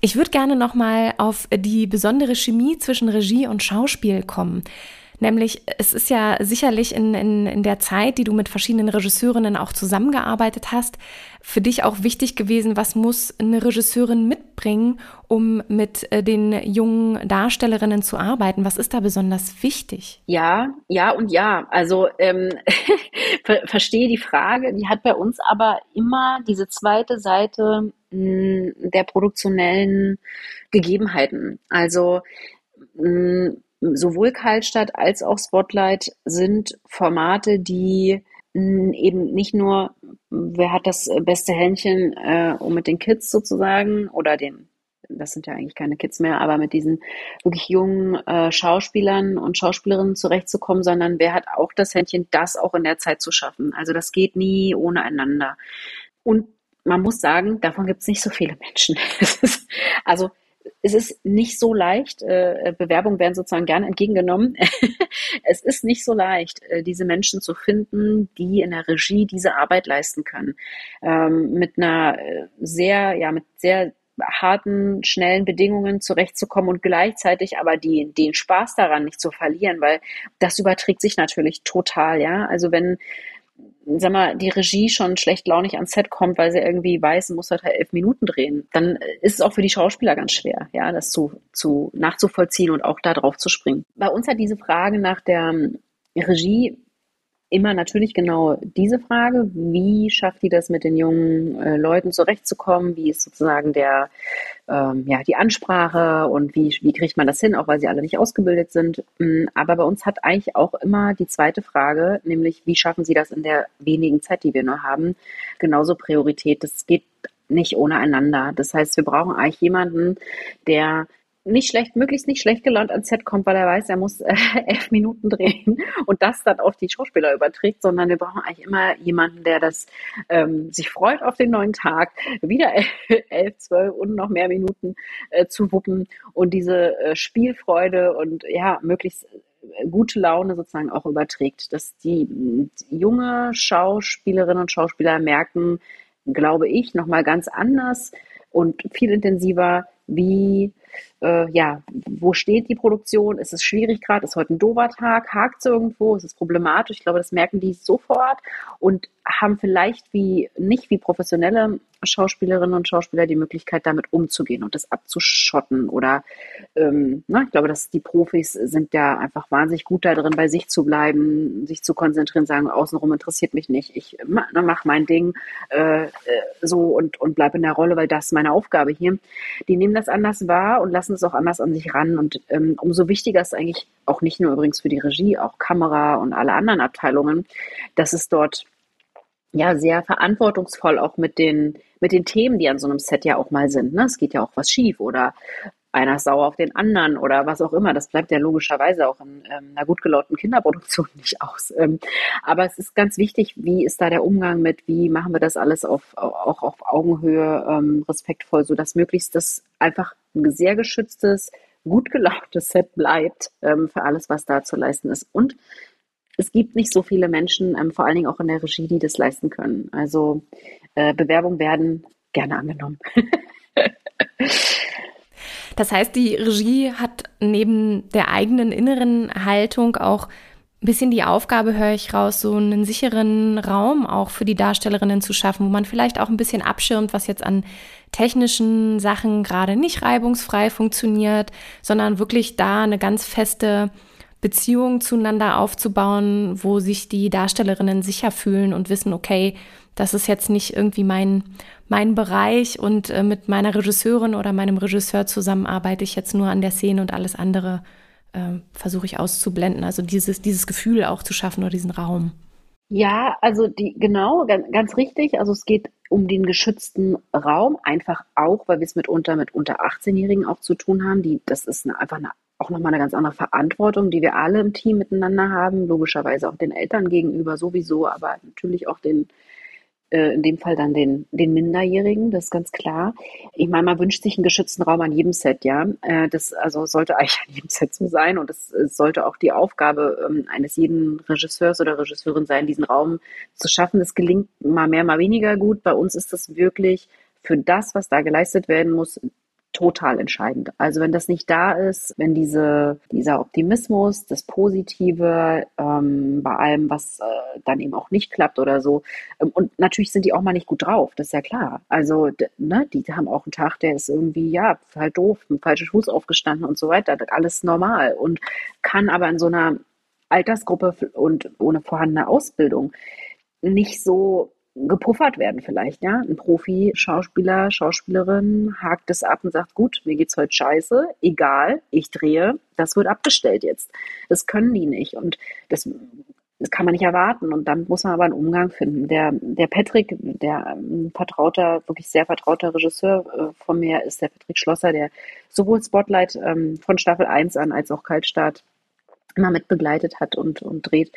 Ich würde gerne nochmal auf die besondere Chemie zwischen Regie und Schauspiel kommen. Nämlich, es ist ja sicherlich in, in, in der Zeit, die du mit verschiedenen Regisseurinnen auch zusammengearbeitet hast, für dich auch wichtig gewesen, was muss eine Regisseurin mitbringen, um mit äh, den jungen Darstellerinnen zu arbeiten? Was ist da besonders wichtig? Ja, ja und ja. Also ähm, ver verstehe die Frage. Die hat bei uns aber immer diese zweite Seite mh, der produktionellen Gegebenheiten. Also mh, sowohl Kaltstadt als auch Spotlight sind Formate, die eben nicht nur, wer hat das beste Händchen, äh, um mit den Kids sozusagen oder den, das sind ja eigentlich keine Kids mehr, aber mit diesen wirklich jungen äh, Schauspielern und Schauspielerinnen zurechtzukommen, sondern wer hat auch das Händchen, das auch in der Zeit zu schaffen. Also das geht nie ohne einander. Und man muss sagen, davon gibt es nicht so viele Menschen. also es ist nicht so leicht, äh, Bewerbungen werden sozusagen gerne entgegengenommen. es ist nicht so leicht, äh, diese Menschen zu finden, die in der Regie diese Arbeit leisten können. Ähm, mit einer äh, sehr, ja, mit sehr harten, schnellen Bedingungen zurechtzukommen und gleichzeitig aber die, den Spaß daran nicht zu verlieren, weil das überträgt sich natürlich total, ja. Also wenn sag mal, die Regie schon schlecht launig ans Set kommt, weil sie irgendwie weiß, muss halt elf Minuten drehen, dann ist es auch für die Schauspieler ganz schwer, ja, das zu, zu nachzuvollziehen und auch da drauf zu springen. Bei uns hat diese Frage nach der Regie immer natürlich genau diese Frage, wie schafft die das mit den jungen äh, Leuten zurechtzukommen, wie ist sozusagen der, ähm, ja, die Ansprache und wie, wie kriegt man das hin, auch weil sie alle nicht ausgebildet sind. Mm, aber bei uns hat eigentlich auch immer die zweite Frage, nämlich wie schaffen sie das in der wenigen Zeit, die wir nur haben, genauso Priorität. Das geht nicht ohne einander. Das heißt, wir brauchen eigentlich jemanden, der nicht schlecht, möglichst nicht schlecht gelaunt ans Set kommt, weil er weiß, er muss äh, elf Minuten drehen und das dann auf die Schauspieler überträgt, sondern wir brauchen eigentlich immer jemanden, der das ähm, sich freut auf den neuen Tag, wieder elf, zwölf und noch mehr Minuten äh, zu wuppen und diese äh, Spielfreude und ja, möglichst äh, gute Laune sozusagen auch überträgt, dass die, die junge Schauspielerinnen und Schauspieler merken, glaube ich, nochmal ganz anders und viel intensiver, wie äh, ja, wo steht die Produktion? Ist es schwierig gerade? Ist heute ein dober Tag? Hakt es irgendwo? Ist es problematisch? Ich glaube, das merken die sofort und haben vielleicht wie nicht wie professionelle Schauspielerinnen und Schauspieler die Möglichkeit, damit umzugehen und das abzuschotten. Oder ähm, na, ich glaube, dass die Profis sind ja einfach wahnsinnig gut da drin, bei sich zu bleiben, sich zu konzentrieren, sagen, außenrum interessiert mich nicht. Ich mache mein Ding äh, äh, so und, und bleibe in der Rolle, weil das ist meine Aufgabe hier. Die nehmen das anders wahr und lassen es auch anders an sich ran. Und ähm, umso wichtiger ist eigentlich auch nicht nur übrigens für die Regie, auch Kamera und alle anderen Abteilungen, dass es dort ja sehr verantwortungsvoll auch mit den mit den Themen, die an so einem Set ja auch mal sind. Ne? Es geht ja auch was schief oder einer ist sauer auf den anderen oder was auch immer. Das bleibt ja logischerweise auch in ähm, einer gut gelaunten Kinderproduktion nicht aus. Ähm, aber es ist ganz wichtig, wie ist da der Umgang mit, wie machen wir das alles auf, auch auf Augenhöhe ähm, respektvoll, sodass möglichst das einfach ein sehr geschütztes, gut gelauntes Set bleibt ähm, für alles, was da zu leisten ist. Und es gibt nicht so viele Menschen, ähm, vor allen Dingen auch in der Regie, die das leisten können. Also äh, Bewerbungen werden gerne angenommen. das heißt, die Regie hat neben der eigenen inneren Haltung auch ein bisschen die Aufgabe, höre ich raus, so einen sicheren Raum auch für die Darstellerinnen zu schaffen, wo man vielleicht auch ein bisschen abschirmt, was jetzt an technischen Sachen gerade nicht reibungsfrei funktioniert, sondern wirklich da eine ganz feste Beziehung zueinander aufzubauen, wo sich die Darstellerinnen sicher fühlen und wissen, okay, das ist jetzt nicht irgendwie mein, mein Bereich und äh, mit meiner Regisseurin oder meinem Regisseur zusammen arbeite ich jetzt nur an der Szene und alles andere äh, versuche ich auszublenden. Also dieses, dieses Gefühl auch zu schaffen oder diesen Raum. Ja, also die, genau, ganz, ganz richtig. Also es geht um den geschützten Raum, einfach auch, weil wir es mitunter mit unter 18-Jährigen auch zu tun haben. Die, das ist eine, einfach eine auch nochmal eine ganz andere Verantwortung, die wir alle im Team miteinander haben, logischerweise auch den Eltern gegenüber sowieso, aber natürlich auch den, äh, in dem Fall dann den, den Minderjährigen, das ist ganz klar. Ich meine, man wünscht sich einen geschützten Raum an jedem Set, ja. Äh, das also sollte eigentlich an jedem Set so sein und es sollte auch die Aufgabe ähm, eines jeden Regisseurs oder Regisseurin sein, diesen Raum zu schaffen. Das gelingt mal mehr, mal weniger gut. Bei uns ist das wirklich für das, was da geleistet werden muss, total entscheidend. Also wenn das nicht da ist, wenn diese, dieser Optimismus, das Positive ähm, bei allem, was äh, dann eben auch nicht klappt oder so, ähm, und natürlich sind die auch mal nicht gut drauf, das ist ja klar. Also ne, die haben auch einen Tag, der ist irgendwie, ja, halt doof, mit falschen Fuß aufgestanden und so weiter, alles normal und kann aber in so einer Altersgruppe und ohne vorhandene Ausbildung nicht so gepuffert werden vielleicht, ja. Ein Profi-Schauspieler, Schauspielerin hakt es ab und sagt, gut, mir geht's heute scheiße, egal, ich drehe, das wird abgestellt jetzt. Das können die nicht und das, das kann man nicht erwarten und dann muss man aber einen Umgang finden. Der, der Patrick, der ähm, vertrauter, wirklich sehr vertrauter Regisseur äh, von mir ist der Patrick Schlosser, der sowohl Spotlight ähm, von Staffel 1 an als auch Kaltstart immer mit begleitet hat und, und dreht,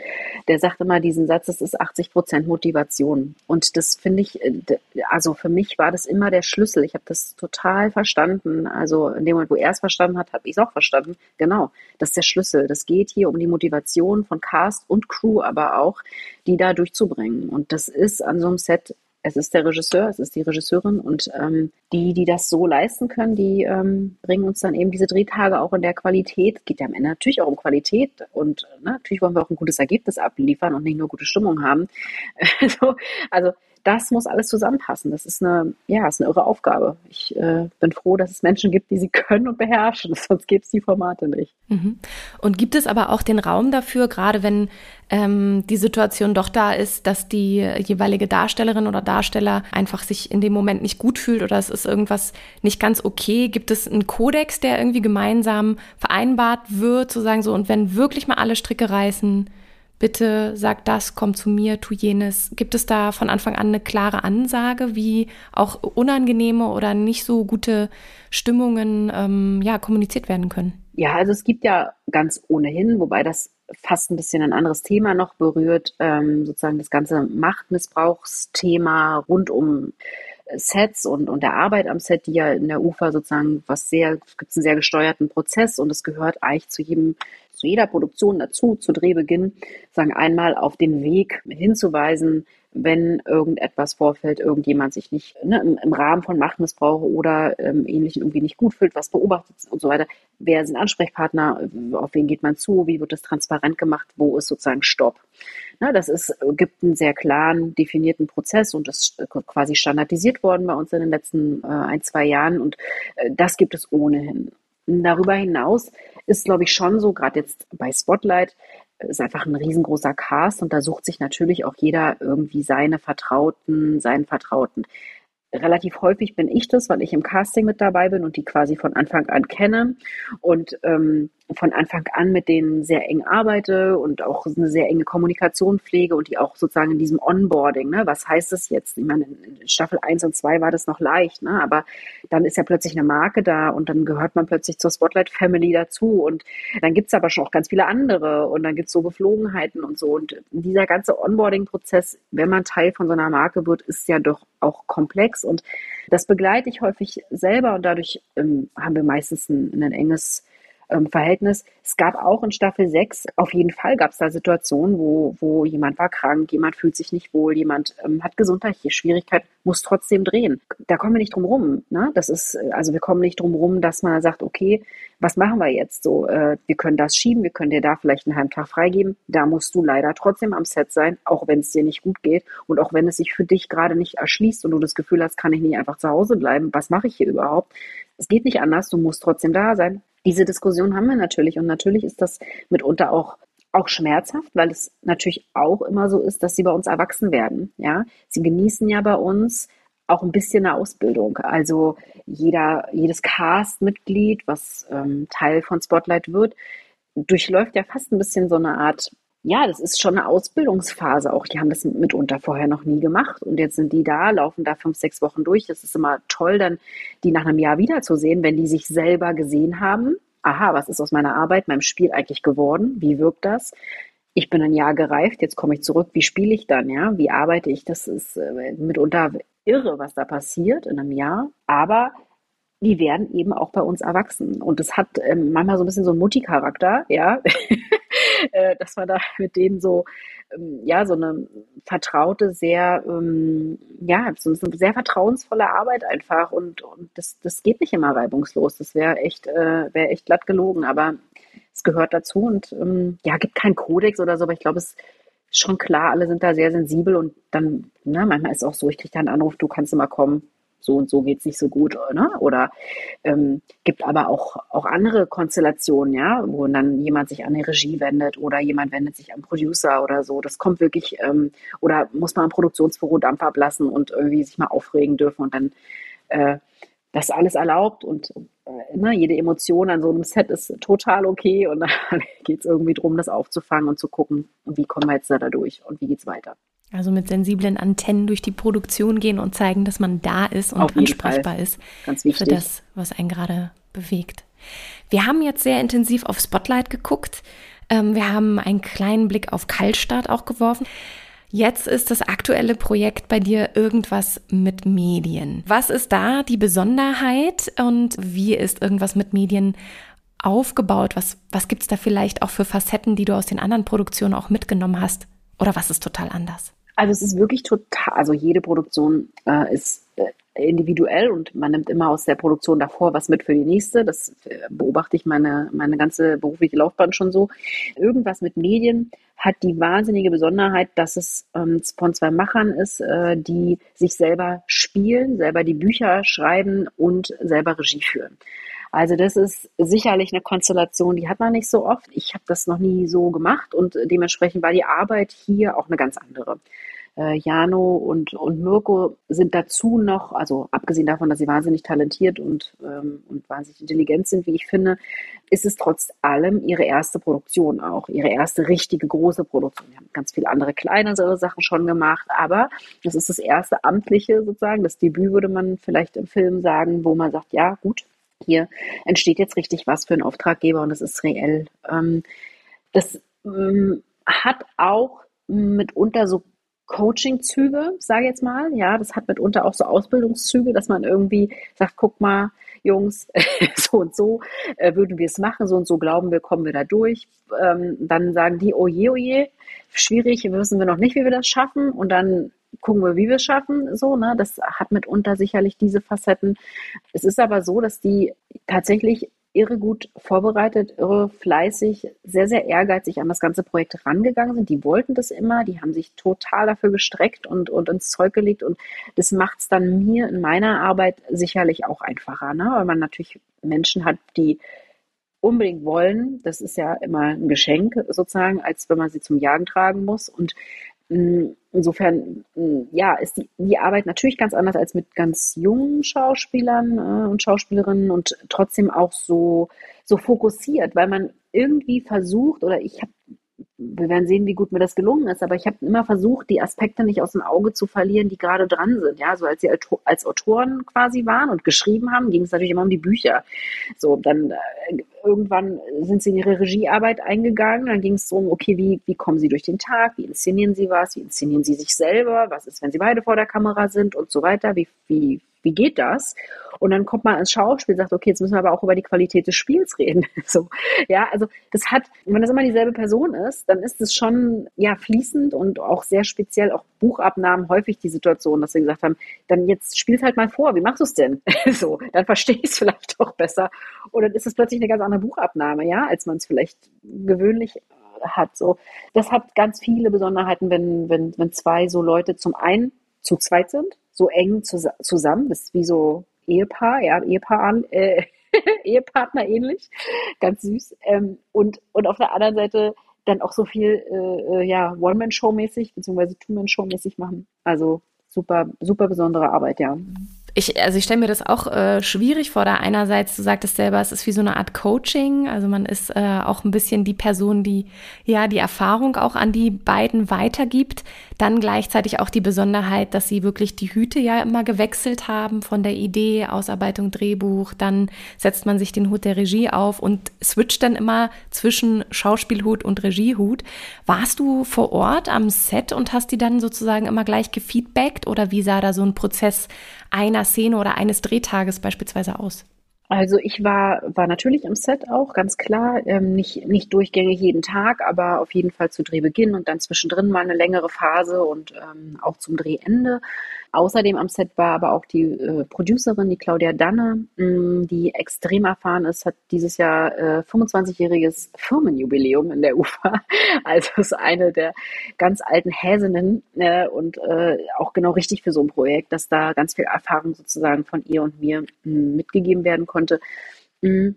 der sagt immer diesen Satz, das ist 80 Prozent Motivation. Und das finde ich, äh, also für mich war das immer der Schlüssel. Ich habe das total verstanden. Also in dem Moment, wo er es verstanden hat, habe ich es auch verstanden. Genau, das ist der Schlüssel. Das geht hier um die Motivation von Cast und Crew, aber auch, die da durchzubringen. Und das ist an so einem Set Es ist der Regisseur, es ist die Regisseurin und ähm, die, die das so leisten können, die ähm, bringen uns dann eben diese Drehtage auch in der Qualität. Geht ja am Ende natürlich auch um Qualität und ne, natürlich wollen wir auch ein gutes Ergebnis abliefern und nicht nur gute Stimmung haben. also, also das muss alles zusammenpassen. Das ist eine, ja, ist eine irre Aufgabe. Ich äh, bin froh, dass es Menschen gibt, die sie können und beherrschen. Sonst gäbe es die Formate nicht. Mhm. Und gibt es aber auch den Raum dafür, gerade wenn ähm, die Situation doch da ist, dass die jeweilige Darstellerin oder Darsteller einfach sich in dem Moment nicht gut fühlt oder es ist irgendwas nicht ganz okay? Gibt es einen Kodex, der irgendwie gemeinsam vereinbart wird, zu sagen so, und wenn wirklich mal alle Stricke reißen, bitte sag das, komm zu mir, tu jenes. Gibt es da von Anfang an eine klare Ansage, wie auch unangenehme oder nicht so gute Stimmungen ähm, ja, kommuniziert werden können? Ja, also es gibt ja ganz ohnehin, wobei das fast ein bisschen ein anderes Thema noch berührt, ähm, sozusagen das ganze Machtmissbrauchsthema rund um Sets und, und der Arbeit am Set, die ja in der UFA sozusagen was sehr, es gibt einen sehr gesteuerten Prozess und es gehört eigentlich zu jedem zu jeder Produktion dazu, zu Drehbeginn, sagen einmal auf den Weg hinzuweisen, wenn irgendetwas vorfällt, irgendjemand sich nicht ne, im, im, Rahmen von Machtmissbrauch oder ähm, Ähnlichem irgendwie nicht gut fühlt, was beobachtet und so weiter. Wer sind Ansprechpartner? Auf wen geht man zu? Wie wird das transparent gemacht? Wo ist sozusagen Stopp? Na, das ist, gibt einen sehr klaren, definierten Prozess und das ist quasi standardisiert worden bei uns in den letzten äh, ein, zwei Jahren und äh, das gibt es ohnehin. Darüber hinaus ist, glaube ich, schon so, gerade jetzt bei Spotlight, ist einfach ein riesengroßer Cast und da sucht sich natürlich auch jeder irgendwie seine Vertrauten, seinen Vertrauten. Relativ häufig bin ich das, weil ich im Casting mit dabei bin und die quasi von Anfang an kenne. Und ähm, von Anfang an mit denen sehr eng arbeite und auch eine sehr enge Kommunikation pflege und die auch sozusagen in diesem Onboarding, ne, was heißt das jetzt? Ich meine, in Staffel 1 und 2 war das noch leicht, ne, aber dann ist ja plötzlich eine Marke da und dann gehört man plötzlich zur Spotlight Family dazu und dann gibt's aber schon auch ganz viele andere und dann gibt's so Geflogenheiten und so und dieser ganze Onboarding-Prozess, wenn man Teil von so einer Marke wird, ist ja doch auch komplex und das begleite ich häufig selber und dadurch ähm, haben wir meistens ein, ein enges ähm, Verhältnis. Es gab auch in Staffel 6, auf jeden Fall gab es da Situationen, wo, wo jemand war krank, jemand fühlt sich nicht wohl, jemand ähm, hat gesundheitliche Schwierigkeiten, muss trotzdem drehen. Da kommen wir nicht drum rum. Ne? Das ist, also wir kommen nicht drum rum, dass man sagt, okay, was machen wir jetzt so? Äh, wir können das schieben, wir können dir da vielleicht einen halben Tag freigeben. Da musst du leider trotzdem am Set sein, auch wenn es dir nicht gut geht und auch wenn es sich für dich gerade nicht erschließt und du das Gefühl hast, kann ich nicht einfach zu Hause bleiben. Was mache ich hier überhaupt? Es geht nicht anders, du musst trotzdem da sein. Diese Diskussion haben wir natürlich und natürlich ist das mitunter auch auch schmerzhaft, weil es natürlich auch immer so ist, dass sie bei uns erwachsen werden. Ja, sie genießen ja bei uns auch ein bisschen eine Ausbildung. Also jeder, jedes Cast-Mitglied, was ähm, Teil von Spotlight wird, durchläuft ja fast ein bisschen so eine Art ja, das ist schon eine Ausbildungsphase auch. Die haben das mitunter vorher noch nie gemacht und jetzt sind die da, laufen da fünf, sechs Wochen durch. Das ist immer toll, dann die nach einem Jahr wiederzusehen, wenn die sich selber gesehen haben. Aha, was ist aus meiner Arbeit, meinem Spiel eigentlich geworden? Wie wirkt das? Ich bin ein Jahr gereift, jetzt komme ich zurück. Wie spiele ich dann? Ja, wie arbeite ich? Das ist äh, mitunter irre, was da passiert in einem Jahr. Aber die werden eben auch bei uns erwachsen. Und das hat ähm, manchmal so ein bisschen so einen Mutti-Charakter, ja. äh, dass man da mit denen so, ähm, ja, so eine vertraute, sehr, ähm, ja, so eine sehr vertrauensvolle Arbeit einfach. Und, und das, das geht nicht immer reibungslos. Das wäre echt, äh, wäre echt glatt gelogen, aber es gehört dazu und ähm, ja, gibt keinen Kodex oder so, aber ich glaube, es ist schon klar, alle sind da sehr sensibel und dann, ne, manchmal ist es auch so, ich kriege da einen Anruf, du kannst immer kommen, so und so geht's nicht so gut, ne? Oder ähm, gibt aber auch, auch andere Konstellationen, ja, wo dann jemand sich an die Regie wendet oder jemand wendet sich am Producer oder so. Das kommt wirklich, ähm, oder muss man am Produktionsbüro Dampf ablassen und irgendwie sich mal aufregen dürfen und dann äh, das alles erlaubt und äh, ne, jede Emotion an so einem Set ist total okay und dann geht's irgendwie drum, das aufzufangen und zu gucken, wie kommen wir jetzt da durch und wie geht's weiter. Also mit sensiblen Antennen durch die Produktion gehen und zeigen, dass man da ist und ansprechbar Fall. ist für das, was einen gerade bewegt. Wir haben jetzt sehr intensiv auf Spotlight geguckt. Ähm, wir haben einen kleinen Blick auf Kaltstart auch geworfen. Jetzt ist das aktuelle Projekt bei dir irgendwas mit Medien. Was ist da die Besonderheit und wie ist irgendwas mit Medien aufgebaut? Was, was gibt es da vielleicht auch für Facetten, die du aus den anderen Produktionen auch mitgenommen hast? Oder was ist total anders? Also es ist wirklich total, also jede Produktion äh, ist äh, individuell und man nimmt immer aus der Produktion davor was mit für die nächste. Das äh, beobachte ich meine, meine ganze berufliche Laufbahn schon so. Irgendwas mit Medien hat die wahnsinnige Besonderheit, dass es ähm, von zwei Machern ist, äh, die sich selber spielen, selber die Bücher schreiben und selber Regie führen. Also das ist sicherlich eine Konstellation, die hat man nicht so oft. Ich habe das noch nie so gemacht und dementsprechend war die Arbeit hier auch eine ganz andere. Äh, Jano und, und Mirko sind dazu noch, also abgesehen davon, dass sie wahnsinnig talentiert und, ähm, und wahnsinnig intelligent sind, wie ich finde, ist es trotz allem ihre erste Produktion auch, ihre erste richtige große Produktion. Wir haben ganz viele andere kleinere Sachen schon gemacht, aber das ist das erste amtliche sozusagen, das Debüt würde man vielleicht im Film sagen, wo man sagt, ja gut, hier entsteht jetzt richtig was für einen Auftraggeber und das ist reell. Ähm, das ähm, hat auch mitunter so Coaching-Züge, sage ich jetzt mal. Ja, das hat mitunter auch so Ausbildungszüge, dass man irgendwie sagt, guck mal, Jungs, so und so äh, würden wir es machen, so und so glauben wir, kommen wir da durch. Ähm, dann sagen die, oh je, oh je, schwierig, wissen wir noch nicht, wie wir das schaffen. Und dann gucken wir, wie wir es schaffen. So, ne? Das hat mitunter sicherlich diese Facetten. Es ist aber so, dass die tatsächlich irre gut vorbereitet, irre fleißig, sehr, sehr ehrgeizig an das ganze Projekt rangegangen sind. Die wollten das immer, die haben sich total dafür gestreckt und, und ins Zeug gelegt. Und das macht es dann mir in meiner Arbeit sicherlich auch einfacher, ne? weil man natürlich Menschen hat, die unbedingt wollen. Das ist ja immer ein Geschenk sozusagen, als wenn man sie zum Jagen tragen muss. Und insofern, mm, ja, ist die, die Arbeit natürlich ganz anders als mit ganz jungen Schauspielern äh, und Schauspielerinnen und trotzdem auch so, so fokussiert, weil man irgendwie versucht, oder ich habe wir werden sehen, wie gut mir das gelungen ist, aber ich habe immer versucht, die Aspekte nicht aus dem Auge zu verlieren, die gerade dran sind. Ja, so als sie als Autoren quasi waren und geschrieben haben, ging es natürlich immer um die Bücher. So, dann äh, irgendwann sind sie in ihre Regiearbeit eingegangen, dann ging es so um, okay, wie, wie kommen sie durch den Tag, wie inszenieren sie was, wie inszenieren sie sich selber, was ist, wenn sie beide vor der Kamera sind und so weiter, wie, wie, wie geht das? Und dann kommt man ins Schauspiel, sagt, okay, jetzt müssen wir aber auch über die Qualität des Spiels reden. so, ja, also das hat, wenn das immer dieselbe Person ist, dann ist es schon, ja, fließend und auch sehr speziell, auch Buchabnahmen häufig die Situation, dass sie gesagt haben, dann jetzt spiel's halt mal vor, wie machst du es denn? so, dann verstehe ich es vielleicht doch besser. Und dann ist es plötzlich eine ganz andere Buchabnahme, ja, als man es vielleicht gewöhnlich hat. So, das hat ganz viele Besonderheiten, wenn, wenn, wenn zwei so Leute zum einen zu zweit sind, so eng zus zusammen. Das ist wie so Ehepaar, ja, Ehepaar, äh, Ehepartner ähnlich, ganz süß. Ähm, und, und auf der anderen Seite dann auch so viel, äh, äh ja, One-Man-Show-mäßig, beziehungsweise Two-Man-Show-mäßig machen. Also super, super besondere Arbeit, ja ich, also ich stelle mir das auch äh, schwierig vor, da einerseits, du sagtest selber, es ist wie so eine Art Coaching, also man ist äh, auch ein bisschen die Person, die ja die Erfahrung auch an die beiden weitergibt, dann gleichzeitig auch die Besonderheit, dass sie wirklich die Hüte ja immer gewechselt haben von der Idee, Ausarbeitung, Drehbuch, dann setzt man sich den Hut der Regie auf und switcht dann immer zwischen Schauspielhut und Regiehut. Warst du vor Ort am Set und hast die dann sozusagen immer gleich gefeedbackt? Oder wie sah da so ein Prozess einer Szene oder eines Drehtages beispielsweise aus? Also ich war, war natürlich am Set auch, ganz klar. Ähm, nicht, nicht durchgängig jeden Tag, aber auf jeden Fall zu Drehbeginn und dann zwischendrin mal eine längere Phase und ähm, auch zum Drehende. Außerdem am Set war aber auch die äh, Producerin, die Claudia Danne, mh, mm, die extrem erfahren ist, hat dieses Jahr äh, 25-jähriges Firmenjubiläum in der UFA. Also ist eine der ganz alten Häsinnen äh, und äh, auch genau richtig für so ein Projekt, dass da ganz viel Erfahrung sozusagen von ihr und mir mh, mm, mitgegeben werden konnte. Mh, mm,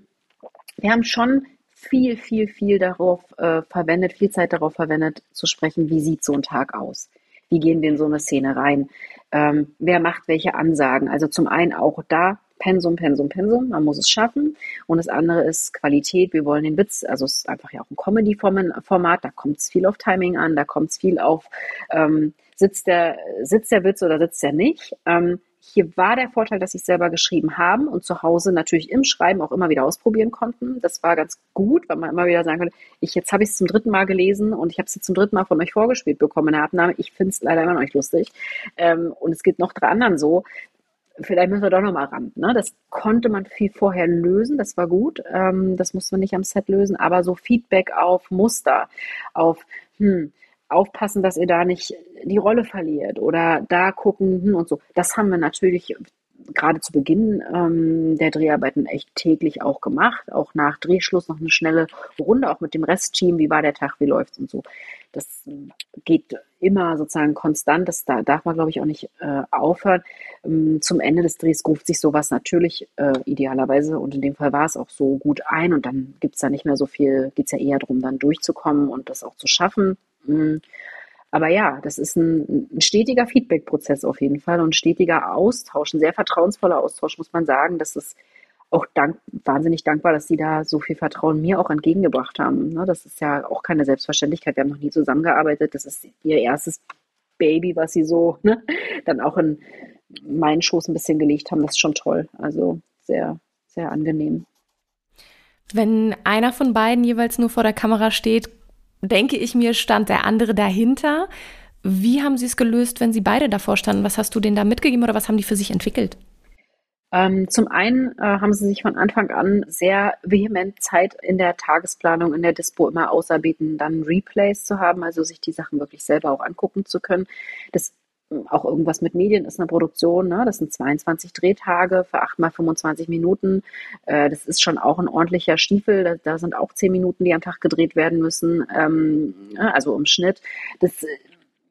wir haben schon viel, viel, viel darauf äh, verwendet, viel Zeit darauf verwendet, zu sprechen, wie sieht so ein Tag aus? Wie gehen wir in so eine Szene rein? Ähm, wer macht welche Ansagen. Also zum einen auch da Pensum, Pensum, Pensum, man muss es schaffen. Und das andere ist Qualität, wir wollen den Witz, also es ist einfach ja auch ein Comedy-Format, da kommt es viel auf Timing an, da kommt es viel auf, ähm, sitzt, der, sitzt der Witz oder sitzt er nicht. Ähm, hier war der Vorteil, dass sie es selber geschrieben haben und zu Hause natürlich im Schreiben auch immer wieder ausprobieren konnten. Das war ganz gut, weil man immer wieder sagen konnte, ich, jetzt habe ich es zum dritten Mal gelesen und ich habe es zum dritten Mal von euch vorgespielt bekommen in der Abnahme. Ich finde es leider immer noch nicht lustig. Ähm, und es geht noch drei anderen so. Vielleicht müssen wir doch noch mal ran. Ne? Das konnte man viel vorher lösen, das war gut. Ähm, das musste man nicht am Set lösen, aber so Feedback auf Muster, auf hm, aufpassen, dass ihr da nicht die Rolle verliert oder da gucken hm, und so. Das haben wir natürlich gerade zu Beginn ähm, der Dreharbeiten echt täglich auch gemacht, auch nach Drehschluss noch eine schnelle Runde, auch mit dem Restteam, wie war der Tag, wie läuft's und so. Das geht immer sozusagen konstant, das da darf man, glaube ich, auch nicht äh, aufhören. Ähm, zum Ende des Drehs ruft sich sowas natürlich äh, idealerweise, und in dem Fall war es auch so gut ein und dann gibt's da nicht mehr so viel, geht's ja eher darum, dann durchzukommen und das auch zu schaffen. Mhm. Aber ja, das ist ein, ein stetiger Feedback-Prozess auf jeden Fall und stetiger Austausch, ein sehr vertrauensvoller Austausch, muss man sagen. Das ist auch dank, wahnsinnig dankbar, dass sie da so viel Vertrauen mir auch entgegengebracht haben. Ne, das ist ja auch keine Selbstverständlichkeit. Wir haben noch nie zusammengearbeitet. Das ist ihr erstes Baby, was sie so ne, dann auch in meinen Schoß ein bisschen gelegt haben. Das ist schon toll. Also sehr, sehr angenehm. Wenn einer von beiden jeweils nur vor der Kamera steht, denke ich mir, stand der andere dahinter. Wie haben Sie es gelöst, wenn Sie beide davor standen? Was hast du denen da mitgegeben oder was haben die für sich entwickelt? Ähm, zum einen äh, haben sie sich von Anfang an sehr vehement Zeit in der Tagesplanung, in der Dispo immer auserbeten, dann Replays zu haben, also sich die Sachen wirklich selber auch angucken zu können. Das auch irgendwas mit Medien ist eine Produktion, ne? das sind 22 Drehtage für 8 mal 25 Minuten. Äh, das ist schon auch ein ordentlicher Stiefel, da, da, sind auch 10 Minuten, die am Tag gedreht werden müssen, ähm, also im Schnitt. Das,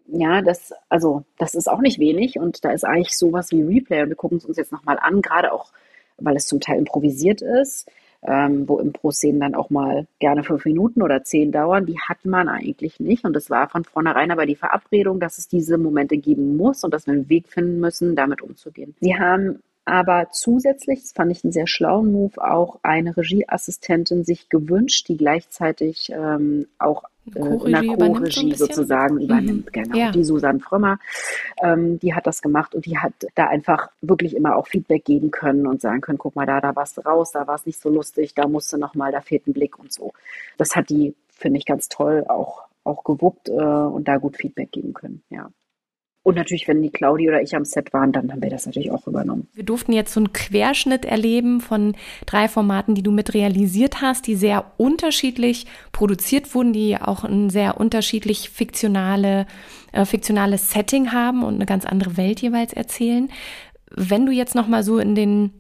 ja, das, also, das ist auch nicht wenig und da ist eigentlich sowas wie Replay und wir gucken es uns jetzt nochmal an, gerade auch, weil es zum Teil improvisiert ist ähm, wo Impro-Szenen dann auch mal gerne fünf Minuten oder zehn dauern, die hat man eigentlich nicht. Und es war von vornherein aber die Verabredung, dass es diese Momente geben muss und dass wir einen Weg finden müssen, damit umzugehen. Sie haben aber zusätzlich, das fand ich einen sehr schlauen Move, auch eine Regieassistentin sich gewünscht, die gleichzeitig ähm, auch äh, in der Co-Regie so sozusagen übernimmt. Mhm. Genau, ja. die Susanne Frömmer, ähm, die hat das gemacht und die hat da einfach wirklich immer auch Feedback geben können und sagen können, guck mal, da, da warst du raus, da war es nicht so lustig, da musste noch mal, da fehlt ein Blick und so. Das hat die, finde ich, ganz toll auch, auch gewuppt äh, und da gut Feedback geben können, ja. Und natürlich, wenn die Claudi oder ich am Set waren, dann haben wir das natürlich auch übernommen. Wir durften jetzt so einen Querschnitt erleben von drei Formaten, die du mit realisiert hast, die sehr unterschiedlich produziert wurden, die auch ein sehr unterschiedlich fiktionale, äh, fiktionales Setting haben und eine ganz andere Welt jeweils erzählen. Wenn du jetzt noch mal so in den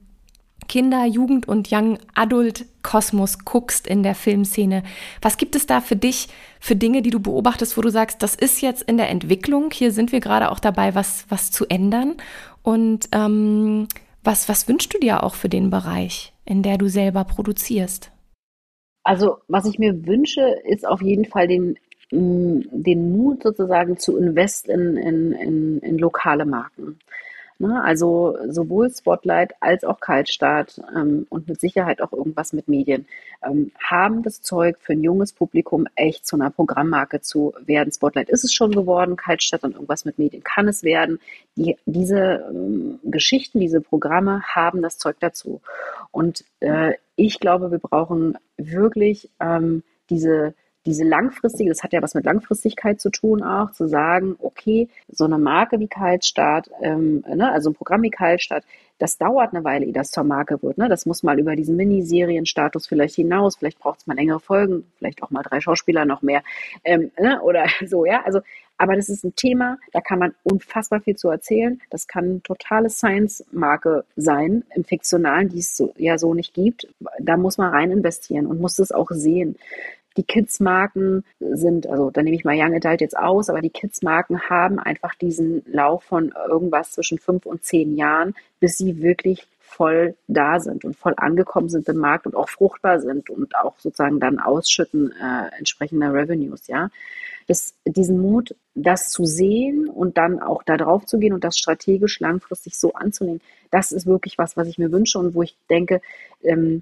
Kinder-, Jugend- und Young Adult-Kosmos guckst in der Filmszene, was gibt es da für dich für Dinge, die du beobachtest, wo du sagst, das ist jetzt in der Entwicklung, hier sind wir gerade auch dabei, was, was zu ändern? Und ähm, was, was wünschst du dir auch für den Bereich, in der du selber produzierst? Also, was ich mir wünsche, ist auf jeden Fall den, den Mut sozusagen zu invest in, in, in, in lokale Marken. Ne? Also sowohl Spotlight als auch Kaltstart ähm, und mit Sicherheit auch irgendwas mit Medien ähm, haben das Zeug für ein junges Publikum echt zu einer Programmmarke zu werden. Spotlight ist es schon geworden, Kaltstart und irgendwas mit Medien kann es werden. Die, diese ähm, Geschichten, diese Programme haben das Zeug dazu. Und äh, ich glaube, wir brauchen wirklich ähm, diese diese langfristige, das hat ja was mit Langfristigkeit zu tun auch, zu sagen, okay, so eine Marke wie Kaltstart, ähm, ne, also ein Programm wie Kaltstart, das dauert eine Weile, ehe das zur Marke wird. Ne? Das muss mal über diesen Miniserienstatus vielleicht hinaus, vielleicht braucht es mal längere Folgen, vielleicht auch mal drei Schauspieler noch mehr ähm, ne? oder so, ja. Also, aber das ist ein Thema, da kann man unfassbar viel zu erzählen. Das kann eine totale Science-Marke sein, im Fiktionalen, die es so, ja so nicht gibt. Da muss man rein investieren und muss das auch sehen. Die Kids-Marken sind, also da nehme ich mal Young Adult jetzt aus, aber die Kids-Marken haben einfach diesen Lauf von irgendwas zwischen fünf und zehn Jahren, bis sie wirklich voll da sind und voll angekommen sind im Markt und auch fruchtbar sind und auch sozusagen dann ausschütten äh, entsprechende Revenues, ja. Das, diesen Mut, das zu sehen und dann auch da drauf zu gehen und das strategisch langfristig so anzunehmen, das ist wirklich was, was ich mir wünsche und wo ich denke, ähm,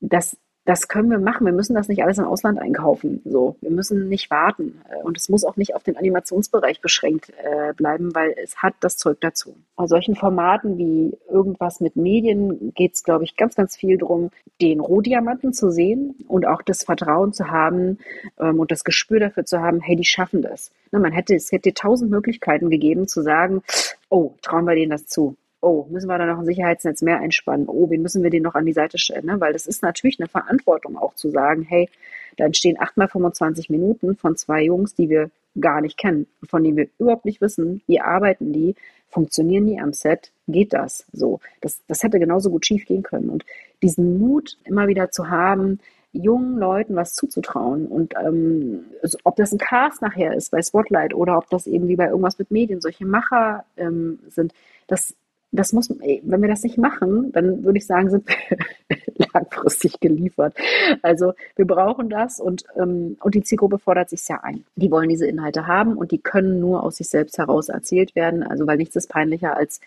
dass das können wir machen. Wir müssen das nicht alles im Ausland einkaufen. So, wir müssen nicht warten. Und es muss auch nicht auf den Animationsbereich beschränkt äh, bleiben, weil es hat das Zeug dazu. Bei solchen Formaten wie irgendwas mit Medien geht es, glaube ich, ganz, ganz viel darum, den Rohdiamanten zu sehen und auch das Vertrauen zu haben ähm, und das Gespür dafür zu haben, hey, die schaffen das. Ne, man hätte, es hätte tausend Möglichkeiten gegeben zu sagen, oh, trauen wir denen das zu oh, müssen wir da noch ein Sicherheitsnetz mehr einspannen? Oh, wen müssen wir den noch an die Seite stellen? Ne? Weil das ist natürlich eine Verantwortung auch zu sagen, hey, Da entstehen achtmal 25 Minuten von zwei Jungs, die wir gar nicht kennen, von denen wir überhaupt nicht wissen, wie arbeiten die, funktionieren die am Set, geht das so. Das, das hätte genauso gut schief gehen können. Und diesen Mut immer wieder zu haben, jungen Leuten was zuzutrauen. Und ähm, ob das ein Cast nachher ist bei Spotlight oder ob das eben wie bei irgendwas mit Medien solche Macher ähm, sind, das, das muss, wenn wir das nicht machen, dann würde ich sagen, sind wir langfristig geliefert. Also wir brauchen das und, ähm, und die Zielgruppe fordert sich ja ein. Die wollen diese Inhalte haben und die können nur aus sich selbst heraus erzählt werden. Also weil nichts ist peinlicher als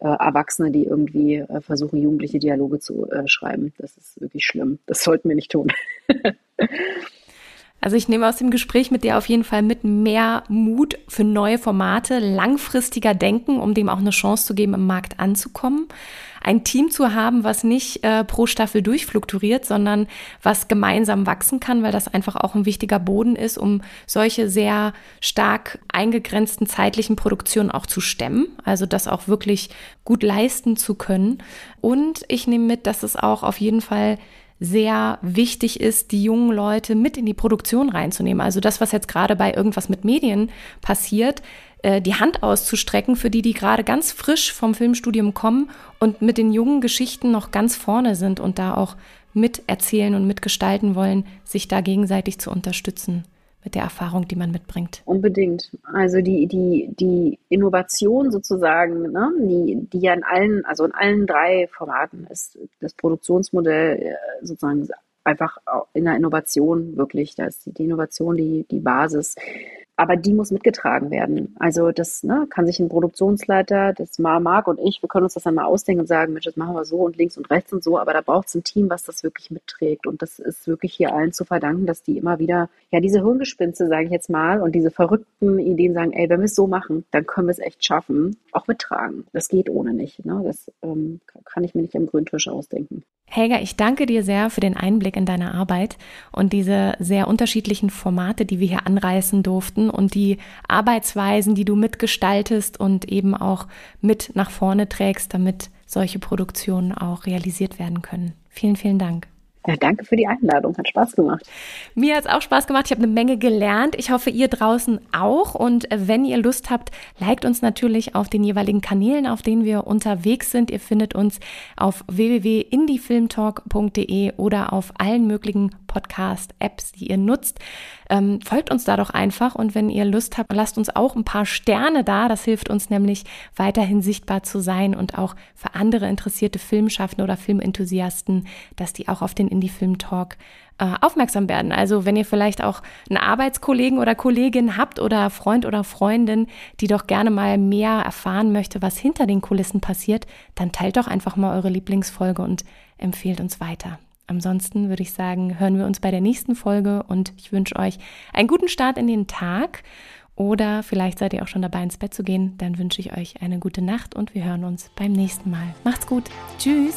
äh, Erwachsene, die irgendwie äh, versuchen, jugendliche Dialoge zu äh, schreiben. Das ist wirklich schlimm. Das sollten wir nicht tun. Also ich nehme aus dem Gespräch mit dir auf jeden Fall mit mehr Mut für neue Formate, langfristiger Denken, um dem auch eine Chance zu geben, im Markt anzukommen. Ein Team zu haben, was nicht äh, pro Staffel durchflukturiert, sondern was gemeinsam wachsen kann, weil das einfach auch ein wichtiger Boden ist, um solche sehr stark eingegrenzten zeitlichen Produktionen auch zu stemmen. Also das auch wirklich gut leisten zu können. Und ich nehme mit, dass es auch auf jeden Fall sehr wichtig ist, die jungen Leute mit in die Produktion reinzunehmen. Also das, was jetzt gerade bei irgendwas mit Medien passiert, äh, die Hand auszustrecken für die, die gerade ganz frisch vom Filmstudium kommen und mit den jungen Geschichten noch ganz vorne sind und da auch miterzählen und mitgestalten wollen, sich da gegenseitig zu unterstützen mit der Erfahrung, die man mitbringt. Unbedingt. Also die, die, die Innovation sozusagen, ne, die, die ja in allen, also in allen drei Formaten ist das Produktionsmodell äh, sozusagen einfach in der Innovation wirklich, da ist die Innovation die, die Basis aber die muss mitgetragen werden. Also das ne, kann sich ein Produktionsleiter, das Marc und ich, wir können uns das dann mal ausdenken und sagen, Mensch, das machen wir so und links und rechts und so, aber da braucht es ein Team, was das wirklich mitträgt. Und das ist wirklich hier allen zu verdanken, dass die immer wieder, ja, diese Hirngespinste, sage ich jetzt mal, und diese verrückten Ideen sagen, ey, wenn wir es so machen, dann können wir es echt schaffen, auch mittragen. Das geht ohne nicht. Ne? Das ähm, kann ich mir nicht am Grüntisch ausdenken. Helga, ich danke dir sehr für den Einblick in deine Arbeit und diese sehr unterschiedlichen Formate, die wir hier anreißen durften und die Arbeitsweisen, die du mitgestaltest und eben auch mit nach vorne trägst, damit solche Produktionen auch realisiert werden können. Vielen, vielen Dank. Ja, danke für die Einladung. Hat Spaß gemacht. Mir hat es auch Spaß gemacht. Ich habe eine Menge gelernt. Ich hoffe, ihr draußen auch. Und wenn ihr Lust habt, liked uns natürlich auf den jeweiligen Kanälen, auf denen wir unterwegs sind. Ihr findet uns auf www.indiefilmtalk.de oder auf allen möglichen Podcast-Apps, die ihr nutzt. Ähm, folgt uns da doch einfach und wenn ihr Lust habt, lasst uns auch ein paar Sterne da. Das hilft uns nämlich weiterhin sichtbar zu sein und auch für andere interessierte Filmschaffende oder Filmenthusiasten, dass die auch auf den Indie-Film-Talk äh, aufmerksam werden. Also wenn ihr vielleicht auch einen Arbeitskollegen oder Kollegin habt oder Freund oder Freundin, die doch gerne mal mehr erfahren möchte, was hinter den Kulissen passiert, dann teilt doch einfach mal eure Lieblingsfolge und empfehlt uns weiter. Ansonsten würde ich sagen, hören wir uns bei der nächsten Folge und ich wünsche euch einen guten Start in den Tag. Oder vielleicht seid ihr auch schon dabei, ins Bett zu gehen. Dann wünsche ich euch eine gute Nacht und wir hören uns beim nächsten Mal. Macht's gut. Tschüss.